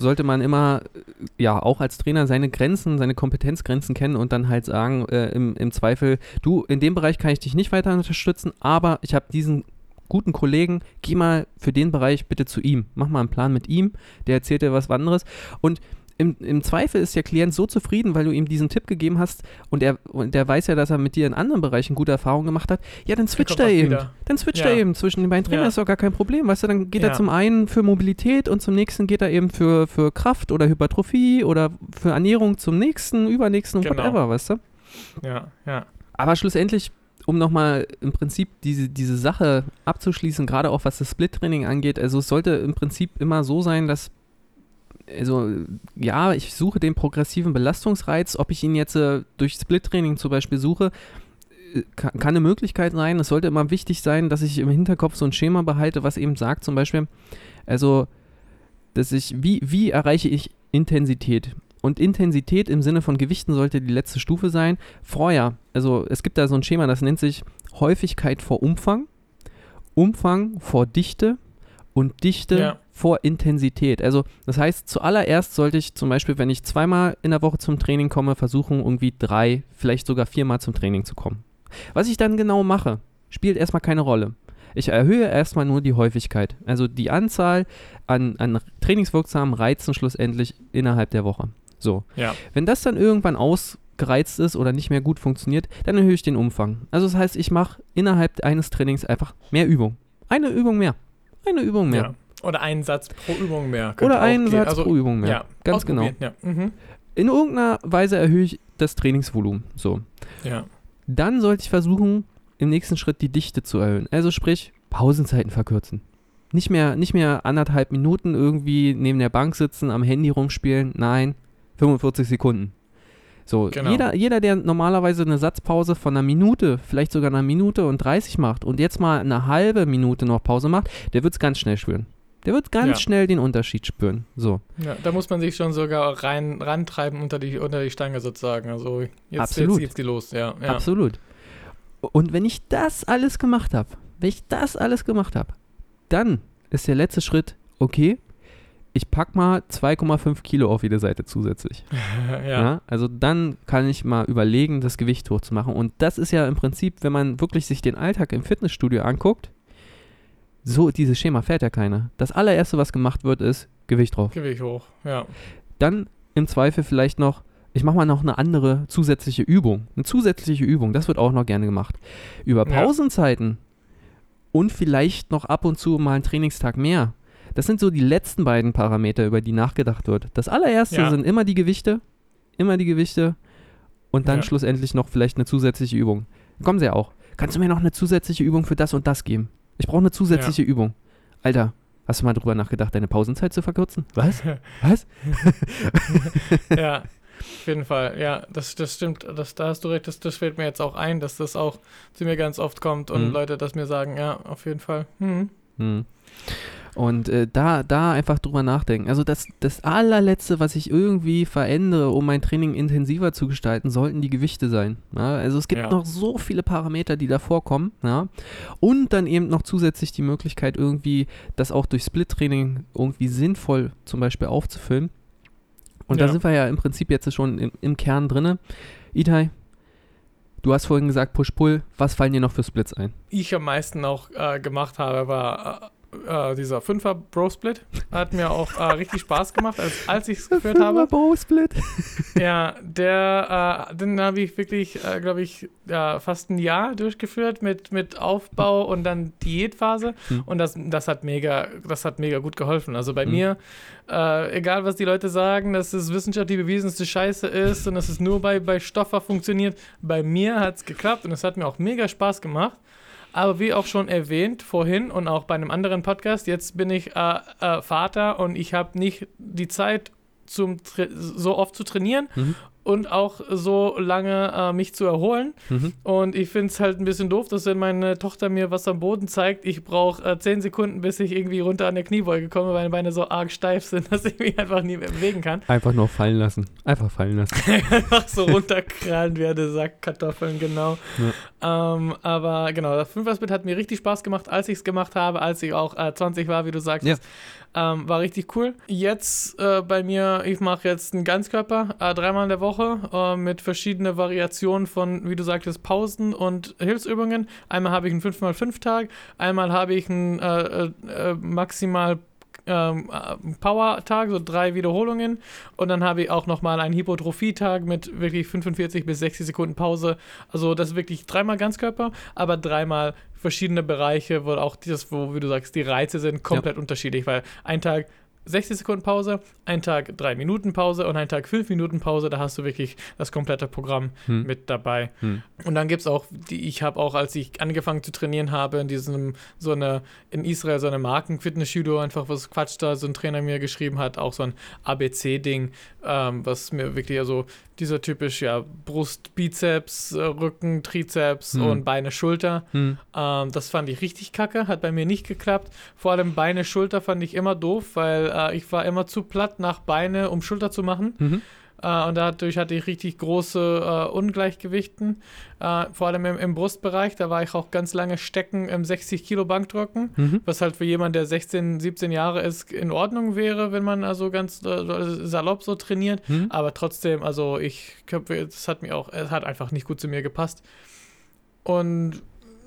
sollte man immer, äh, ja, auch als Trainer seine Grenzen, seine Kompetenzgrenzen kennen und dann halt sagen, äh, im, im Zweifel, du, in dem Bereich kann ich dich nicht weiter unterstützen, aber ich habe diesen guten Kollegen, geh mal für den Bereich bitte zu ihm. Mach mal einen Plan mit ihm, der erzählt dir was anderes. Und im, im Zweifel ist der Klient so zufrieden, weil du ihm diesen Tipp gegeben hast und er und der weiß ja, dass er mit dir in anderen Bereichen gute Erfahrungen gemacht hat. Ja, dann switcht er eben. wieder. Dann switcht Ja. er eben zwischen den beiden Trainern, Ja. ist doch gar kein Problem. Weißt du, dann geht er Ja. zum einen für Mobilität und zum nächsten geht er eben für, für Kraft oder Hypertrophie oder für Ernährung zum nächsten, übernächsten, Genau. whatever, weißt du? ja, ja. Aber schlussendlich, um nochmal im Prinzip diese, diese Sache abzuschließen, gerade auch was das Split-Training angeht, also es sollte im Prinzip immer so sein, dass, also ja, ich suche den progressiven Belastungsreiz, ob ich ihn jetzt äh, durch Split-Training zum Beispiel suche, äh, kann, kann eine Möglichkeit sein. Es sollte immer wichtig sein, dass ich im Hinterkopf so ein Schema behalte, was eben sagt, zum Beispiel, also, dass ich, wie, wie erreiche ich Intensität? Und Intensität im Sinne von Gewichten sollte die letzte Stufe sein. Vorher, also es gibt da so ein Schema, das nennt sich Häufigkeit vor Umfang, Umfang vor Dichte und Dichte Ja. vor Intensität. Also das heißt, zuallererst sollte ich zum Beispiel, wenn ich zweimal in der Woche zum Training komme, versuchen, irgendwie drei, vielleicht sogar viermal zum Training zu kommen. Was ich dann genau mache, spielt erstmal keine Rolle. Ich erhöhe erstmal nur die Häufigkeit, also die Anzahl an, an trainingswirksamen Reizen schlussendlich innerhalb der Woche. So. Ja. Wenn das dann irgendwann ausgereizt ist oder nicht mehr gut funktioniert, dann erhöhe ich den Umfang. Also das heißt, ich mache innerhalb eines Trainings einfach mehr Übung. Eine Übung mehr. Eine Übung mehr. ja. Oder einen Satz pro Übung mehr. Oder einen. Satz also, pro Übung mehr. Ja, Ganz genau. Ja. Mhm. In irgendeiner Weise erhöhe ich das Trainingsvolumen. So. ja. Dann sollte ich versuchen, im nächsten Schritt die Dichte zu erhöhen. Also sprich, Pausenzeiten verkürzen. Nicht mehr, nicht mehr anderthalb Minuten irgendwie neben der Bank sitzen, am Handy rumspielen. Nein, 45 Sekunden. So, Genau. jeder, jeder, der normalerweise eine Satzpause von einer Minute, vielleicht sogar einer Minute und 30 macht und jetzt mal eine halbe Minute noch Pause macht, der wird es ganz schnell spüren. Der wird ganz Ja. schnell den Unterschied spüren. So. Ja, da muss man sich schon sogar rein rantreiben unter die, unter die Stange sozusagen. Also jetzt, Absolut. jetzt geht's die los, ja. ja. Absolut. Und wenn ich das alles gemacht habe, wenn ich das alles gemacht habe, dann ist der letzte Schritt, okay, ich pack mal 2,5 Kilo auf jede Seite zusätzlich. ja. Ja. Also dann kann ich mal überlegen, das Gewicht hochzumachen. Und das ist ja im Prinzip, wenn man wirklich sich den Alltag im Fitnessstudio anguckt, so dieses Schema fährt ja keiner. Das allererste, was gemacht wird, ist Gewicht drauf. Gewicht hoch, ja. Dann im Zweifel vielleicht noch, ich mache mal noch eine andere zusätzliche Übung. Eine zusätzliche Übung, das wird auch noch gerne gemacht. Über Ja. Pausenzeiten und vielleicht noch ab und zu mal einen Trainingstag mehr. Das sind so die letzten beiden Parameter, über die nachgedacht wird. Das allererste Ja. sind immer die Gewichte, immer die Gewichte und dann Ja. schlussendlich noch vielleicht eine zusätzliche Übung. Kommen sie ja auch. Kannst du mir noch eine zusätzliche Übung für das und das geben? Ich brauche eine zusätzliche Übung. Alter, hast du mal drüber nachgedacht, deine Pausenzeit zu verkürzen? Was? Was? ja, auf jeden Fall. Ja, das, das stimmt. Das, da hast du recht. Das, das fällt mir jetzt auch ein, dass das auch zu mir ganz oft kommt und Mhm. Leute das mir sagen, ja, auf jeden Fall. Mhm. Hm. Und äh, da, da einfach drüber nachdenken. Also das, das allerletzte, was ich irgendwie verändere, um mein Training intensiver zu gestalten, sollten die Gewichte sein. Ja? Also es gibt Ja. noch so viele Parameter, die da vorkommen. Ja? Und dann eben noch zusätzlich die Möglichkeit, irgendwie das auch durch Split-Training irgendwie sinnvoll zum Beispiel aufzufüllen. Und da sind wir ja im Prinzip jetzt schon im, im Kern drinne. Itai, du hast vorhin gesagt Push-Pull. Was fallen dir noch für Splits ein? Ich am meisten auch äh, gemacht habe, war äh, äh, dieser Fünfer Bro Split. Hat mir auch äh, richtig Spaß gemacht, als, als ich es geführt habe. Bow-Split. Ja, der, äh, den habe ich wirklich, äh, glaube ich, ja, fast ein Jahr durchgeführt mit, mit Aufbau und dann Diätphase. Hm. Und das, das hat mega, das hat mega gut geholfen. Also bei Hm. mir, äh, egal was die Leute sagen, dass es wissenschaftlich bewiesen ist, dass Scheiße ist und dass es nur bei, bei Stoffer funktioniert, bei mir hat es geklappt und es hat mir auch mega Spaß gemacht. Aber wie auch schon erwähnt vorhin und auch bei einem anderen Podcast, jetzt bin ich äh, äh, Vater und ich habe nicht die Zeit, zum so oft zu trainieren. Mhm. Und auch so lange äh, mich zu erholen. Mhm. Und ich finde es halt ein bisschen doof, dass wenn meine Tochter mir was am Boden zeigt, ich brauche äh, 10 Sekunden, bis ich irgendwie runter an der Kniebeuge komme, weil meine Beine so arg steif sind, dass ich mich einfach nie mehr bewegen kann. Einfach nur fallen lassen. Einfach fallen lassen. einfach so runterkrallen werde, Sack Kartoffeln, genau. Ähm, aber genau, das Fünfer-Split hat mir richtig Spaß gemacht, als ich es gemacht habe, als ich auch äh, 20 war, wie du sagst. Ja. Ähm, war richtig cool. Jetzt äh, bei mir, ich mache jetzt einen Ganzkörper äh, dreimal in der Woche äh, mit verschiedenen Variationen von, wie du sagtest, Pausen und Hilfsübungen. Einmal habe ich einen 5x5-Tag, einmal habe ich einen äh, äh, äh, maximal ähm, äh, Power-Tag, so drei Wiederholungen. Und dann habe ich auch nochmal einen Hypotrophie-Tag mit wirklich 45 bis 60 Sekunden Pause. Also das ist wirklich dreimal Ganzkörper, aber dreimal verschiedene Bereiche, wo auch dieses, wo, wie du sagst, die Reize sind komplett unterschiedlich, weil ein Tag 60 Sekunden Pause, ein Tag 3 Minuten Pause und ein Tag 5 Minuten Pause. Da hast du wirklich das komplette Programm Hm. mit dabei. Hm. Und dann gibt es auch, die, ich habe auch, als ich angefangen zu trainieren habe, in diesem, so eine, in Israel so eine Marken-Fitness-Studio, einfach was Quatsch da so ein Trainer mir geschrieben hat, auch so ein ABC-Ding, ähm, was mir wirklich, also dieser typisch, ja, Brust, Bizeps, äh, Rücken, Trizeps Hm. und Beine, Schulter. Hm. Ähm, das fand ich richtig kacke, hat bei mir nicht geklappt. Vor allem Beine, Schulter fand ich immer doof, weil äh, ich war immer zu platt nach Beine, um Schulter zu machen. Mhm. Äh, und dadurch hatte ich richtig große äh, Ungleichgewichten. Äh, vor allem im, im Brustbereich, da war ich auch ganz lange stecken im 60 Kilo Bankdrücken. Mhm. Was halt für jemanden, der 16, 17 Jahre ist, in Ordnung wäre, wenn man also ganz äh, salopp so trainiert. Mhm. Aber trotzdem, also ich, das hat mir auch, es hat einfach nicht gut zu mir gepasst. Und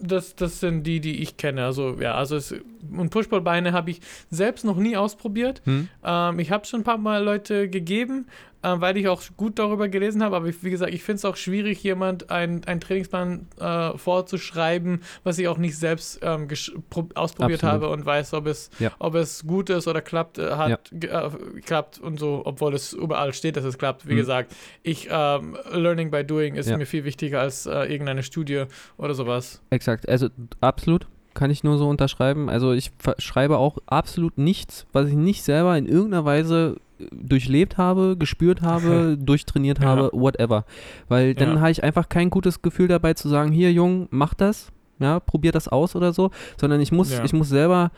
das, das sind die, die ich kenne. Also ja, also es, und Pushball-Beine habe ich selbst noch nie ausprobiert. Hm. Ähm, ich habe schon ein paar Mal Leute gegeben, äh, weil ich auch gut darüber gelesen habe. Aber ich, wie gesagt, ich finde es auch schwierig, jemand einen Trainingsplan äh, vorzuschreiben, was ich auch nicht selbst ähm, ausprobiert Absolut. habe und weiß, ob es, Ja. ob es gut ist oder klappt, äh, hat ge- äh, klappt und so, obwohl es überall steht, dass es klappt. Wie Hm. gesagt, ich ähm, Learning by Doing ist Ja. mir viel wichtiger als äh, irgendeine Studie oder sowas. Exakt, also absolut. Kann ich nur so unterschreiben. Also ich schreibe auch absolut nichts, was ich nicht selber in irgendeiner Weise durchlebt habe, gespürt habe, durchtrainiert Ja. habe, whatever. Weil dann Ja. habe ich einfach kein gutes Gefühl dabei zu sagen, hier Jung, mach das, ja, probier das aus oder so, sondern ich muss, Ja. ich muss selber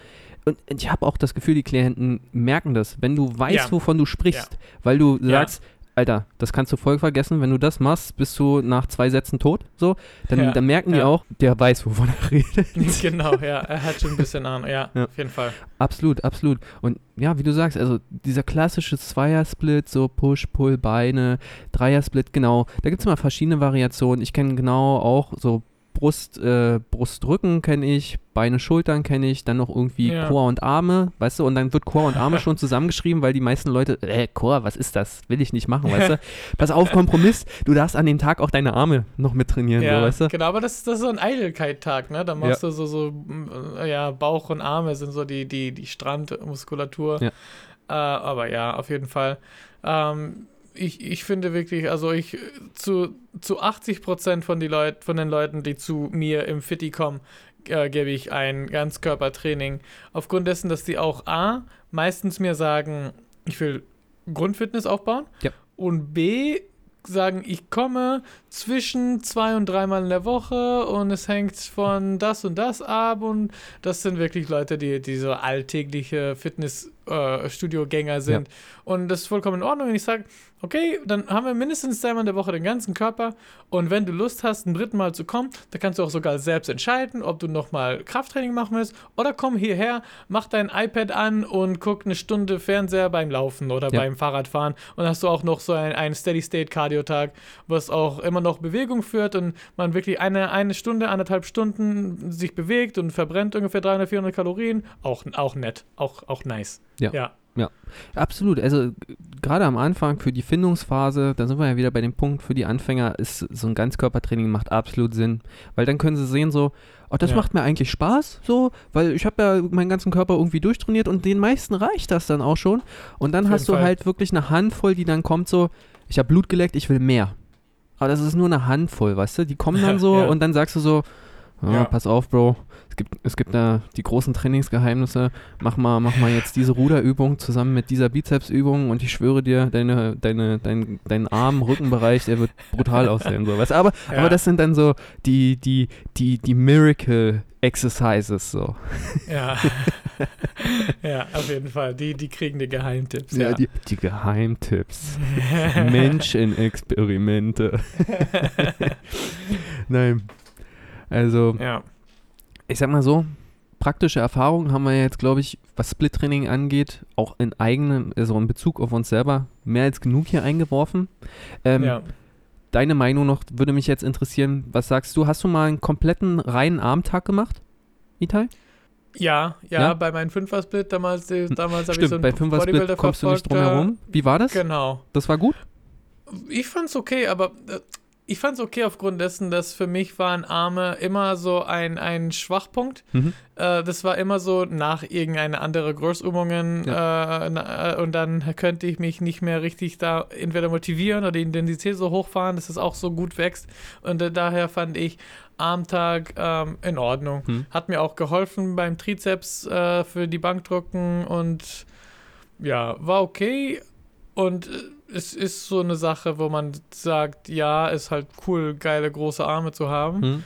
und ich habe auch das Gefühl, die Klienten merken das, wenn du weißt, wovon du sprichst, weil du sagst, Alter, das kannst du voll vergessen, wenn du das machst, bist du nach zwei Sätzen tot, so, dann, Ja. dann merken die Ja. auch, der weiß, wovon er redet. genau, ja, er hat schon ein bisschen Ahnung. Ja, Ja. auf jeden Fall. Absolut, absolut. Und ja, wie du sagst, also dieser klassische Zweiersplit, so Push, Pull, Beine, Dreiersplit, genau. Da gibt es immer verschiedene Variationen. Ich kenne genau auch so Brust, äh, Brustrücken kenne ich, Beine, Schultern kenne ich, dann noch irgendwie Ja. Chor und Arme, weißt du, und dann wird Chor und Arme schon zusammengeschrieben, weil die meisten Leute, äh, Chor, was ist das? Will ich nicht machen, weißt du? Pass auf, Kompromiss, du darfst an dem Tag auch deine Arme noch mit trainieren, Ja, so, weißt du? genau, aber das, das ist so ein Eitelkeit-Tag, ne? Da machst du so, so, äh, ja, Bauch und Arme sind so die, die, die Strandmuskulatur. Ja. Äh, aber ja, auf jeden Fall. Ähm, ich, ich finde wirklich, also ich zu, zu 80 Prozent von, die Leut, von den Leuten, die zu mir im Fitti kommen, äh, gebe ich ein Ganzkörpertraining. Aufgrund dessen, dass die auch A, meistens mir sagen, ich will Grundfitness aufbauen Ja. und B, sagen, ich komme zwischen zwei und dreimal in der Woche und es hängt von das und das ab und das sind wirklich Leute, die, die so alltägliche Fitnessstudio-Gänger sind. Und das ist vollkommen in Ordnung. Und ich sage, okay, dann haben wir mindestens zweimal in der Woche den ganzen Körper und wenn du Lust hast, ein dritten Mal zu kommen, dann kannst du auch sogar selbst entscheiden, ob du nochmal Krafttraining machen willst oder komm hierher, mach dein iPad an und guck eine Stunde Fernseher beim Laufen oder Ja. beim Fahrradfahren und hast du auch noch so ein, ein Steady-State-Cardio-Tag, was auch immer noch Bewegung führt und man wirklich eine, eine Stunde, anderthalb Stunden sich bewegt und verbrennt ungefähr 300, 400 Kalorien. Auch, auch nett, auch, auch nice. Ja. ja. Absolut. Also g- gerade am Anfang für die Findungsphase, da sind wir ja wieder bei dem Punkt, für die Anfänger ist so ein Ganzkörpertraining macht absolut Sinn. Weil dann können sie sehen so, oh, das Ja. macht mir eigentlich Spaß, so, weil ich habe ja meinen ganzen Körper irgendwie durchtrainiert und den meisten reicht das dann auch schon. Und dann Auf hast du Fall. halt wirklich eine Handvoll, die dann kommt so, ich habe Blut geleckt, ich will mehr. Aber das ist nur eine Handvoll, weißt du? Die kommen dann so Ja. und dann sagst du so, ah, Ja. pass auf, Bro. Es gibt, es gibt da die großen Trainingsgeheimnisse. Mach mal, mach mal jetzt diese Ruderübung zusammen mit dieser Bizepsübung und ich schwöre dir, deine, deine, dein, dein Arm, Rückenbereich, der wird brutal aussehen. So. Weißt, aber, Ja. aber das sind dann so die, die, die, die Miracle Exercises. So. Ja. ja, auf jeden Fall. Die, die kriegen die Geheimtipps. Ja, die, die Geheimtipps. Menschenexperimente. Nein. Also, ja. ich sag mal so, praktische Erfahrungen haben wir jetzt, glaube ich, was Split-Training angeht, auch in eigenem, also in Bezug auf uns selber, mehr als genug hier eingeworfen. Ähm, ja. Deine Meinung noch, würde mich jetzt interessieren, was sagst du, hast du mal einen kompletten reinen Armtag gemacht, Itai? Ja, ja, Ja? bei meinem Fünfer-Split damals, äh, damals habe ich Stimmt, so einen bei Fünfer-Split kommst du nicht drum verfolgt, äh, herum. Wie war das? Genau. Das war gut? Ich fand's okay, aber äh, ich fand's okay aufgrund dessen, dass für mich waren Arme immer so ein, ein Schwachpunkt. Mhm. Äh, das war immer so nach irgendeine andere Großübungen äh, na, äh, und dann könnte ich mich nicht mehr richtig da entweder motivieren oder die Intensität so hochfahren, dass es auch so gut wächst. Und äh, daher fand ich Armtag ähm, in Ordnung. Hm. Hat mir auch geholfen beim Trizeps äh, für die Bankdrücken und ja, war okay. Und äh, es ist so eine Sache, wo man sagt, ja, ist halt cool, geile große Arme zu haben. Hm.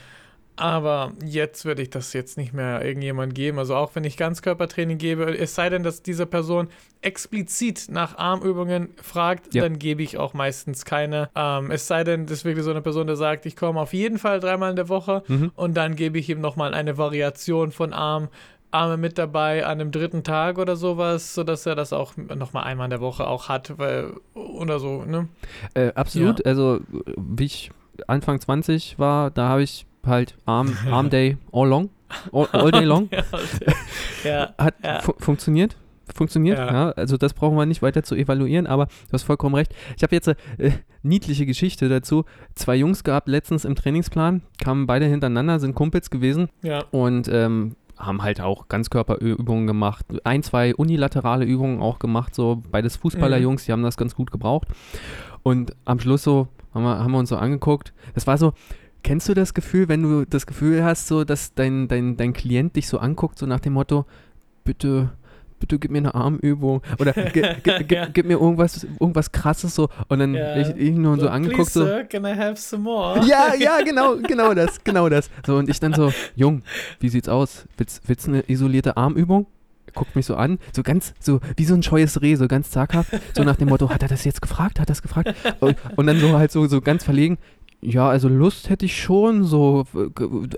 Aber jetzt würde ich das jetzt nicht mehr irgendjemand geben. Also auch wenn ich Ganzkörpertraining gebe, es sei denn, dass diese Person explizit nach Armübungen fragt, Ja. dann gebe ich auch meistens keine. Ähm, es sei denn, das ist wirklich so eine Person, der sagt, ich komme auf jeden Fall dreimal in der Woche Mhm. und dann gebe ich ihm nochmal eine Variation von Arm. Arme mit dabei an einem dritten Tag oder sowas, sodass er das auch nochmal einmal in der Woche auch hat, weil, oder so, ne? Äh, absolut. Also, äh, wie ich Anfang 20 war, da habe ich halt Arm, Arm Day all long. All, all day long. ja, ja, Hat Ja. fu funktioniert. Funktioniert, ja. Ja. Also das brauchen wir nicht weiter zu evaluieren, aber du hast vollkommen recht. Ich habe jetzt eine äh, niedliche Geschichte dazu. Zwei Jungs gehabt letztens im Trainingsplan, kamen beide hintereinander, sind Kumpels gewesen ja, und ähm, haben halt auch Ganzkörperübungen gemacht. Ein, zwei unilaterale Übungen auch gemacht, so beides Fußballerjungs, die haben das ganz gut gebraucht. Und am Schluss so haben wir, haben wir uns so angeguckt. Das war so, kennst du das Gefühl, wenn du das Gefühl hast, so, dass dein, dein, dein Klient dich so anguckt, so nach dem Motto, bitte, bitte gib mir eine Armübung oder gi- gi- gi- Ja. gib mir irgendwas, irgendwas krasses so und dann Ja. ich, ich nur so, angeguckt so. Sir, can I have some more? Ja, ja, genau, genau das, genau das. So, und ich dann so, Jung, wie sieht's aus? Willst, willst du eine isolierte Armübung? Guckt mich so an, so ganz, so wie so ein scheues Reh, so ganz zaghaft, so nach dem Motto, hat er das jetzt gefragt, hat er das gefragt? Und, und dann so halt so, so ganz verlegen, ja, also Lust hätte ich schon, so,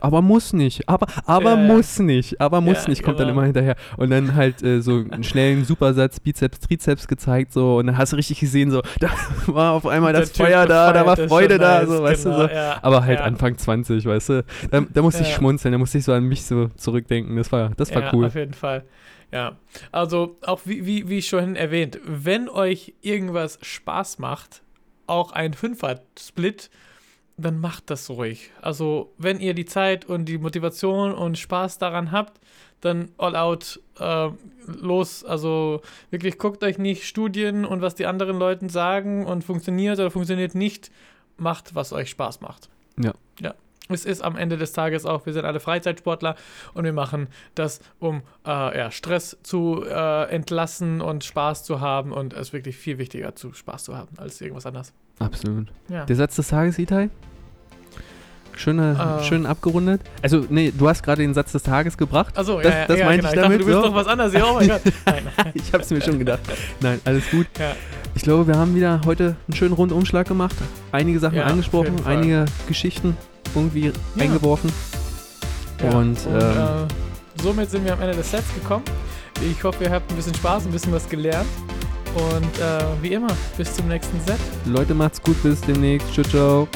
aber muss nicht, aber, aber ja. muss nicht, aber muss Ja, nicht, kommt dann genau. immer hinterher. Und dann halt äh, so einen schnellen Supersatz, Bizeps, Trizeps gezeigt, so, und dann hast du richtig gesehen, so, da war auf einmal das Feuer da, da war Freude da, nice, so, weißt du, genau, so. ja, Aber halt ja. Anfang 20, weißt du? Da, da musste ich schmunzeln, da musste ich so an mich so zurückdenken. Das war, das war ja, cool. auf jeden Fall. Ja, also auch wie, wie, wie schon erwähnt, wenn euch irgendwas Spaß macht, auch ein Fünfer-Split, dann macht das ruhig. Also wenn ihr die Zeit und die Motivation und Spaß daran habt, dann all out äh, los. Also wirklich guckt euch nicht Studien und was die anderen Leuten sagen und funktioniert oder funktioniert nicht. Macht, was euch Spaß macht. Ja. Ja. Es ist am Ende des Tages auch, wir sind alle Freizeitsportler und wir machen das, um äh, ja, Stress zu äh, entlassen und Spaß zu haben und es ist wirklich viel wichtiger, zu Spaß zu haben, als irgendwas anderes. Absolut. Ja. Der Satz des Tages, Itai? Schöne, Äh. schön abgerundet. Also, nee, du hast gerade den Satz des Tages gebracht. Also, Das- ja, ja, das ja, meinte genau. ich dachte, damit, du willst so. noch was anderes. Ja, oh mein Gott. Nein. ich hab's mir schon gedacht. Nein, alles gut. Ja. Ich glaube, wir haben wieder heute einen schönen Rundumschlag gemacht. Einige Sachen Ja, angesprochen, einige Geschichten irgendwie Ja. eingeworfen. Ja. Und, ähm, äh, somit sind wir am Ende des Sets gekommen. Ich hoffe, ihr habt ein bisschen Spaß, ein bisschen was gelernt. Und äh, wie immer, bis zum nächsten Set. Leute, macht's gut, bis demnächst. Ciao, ciao.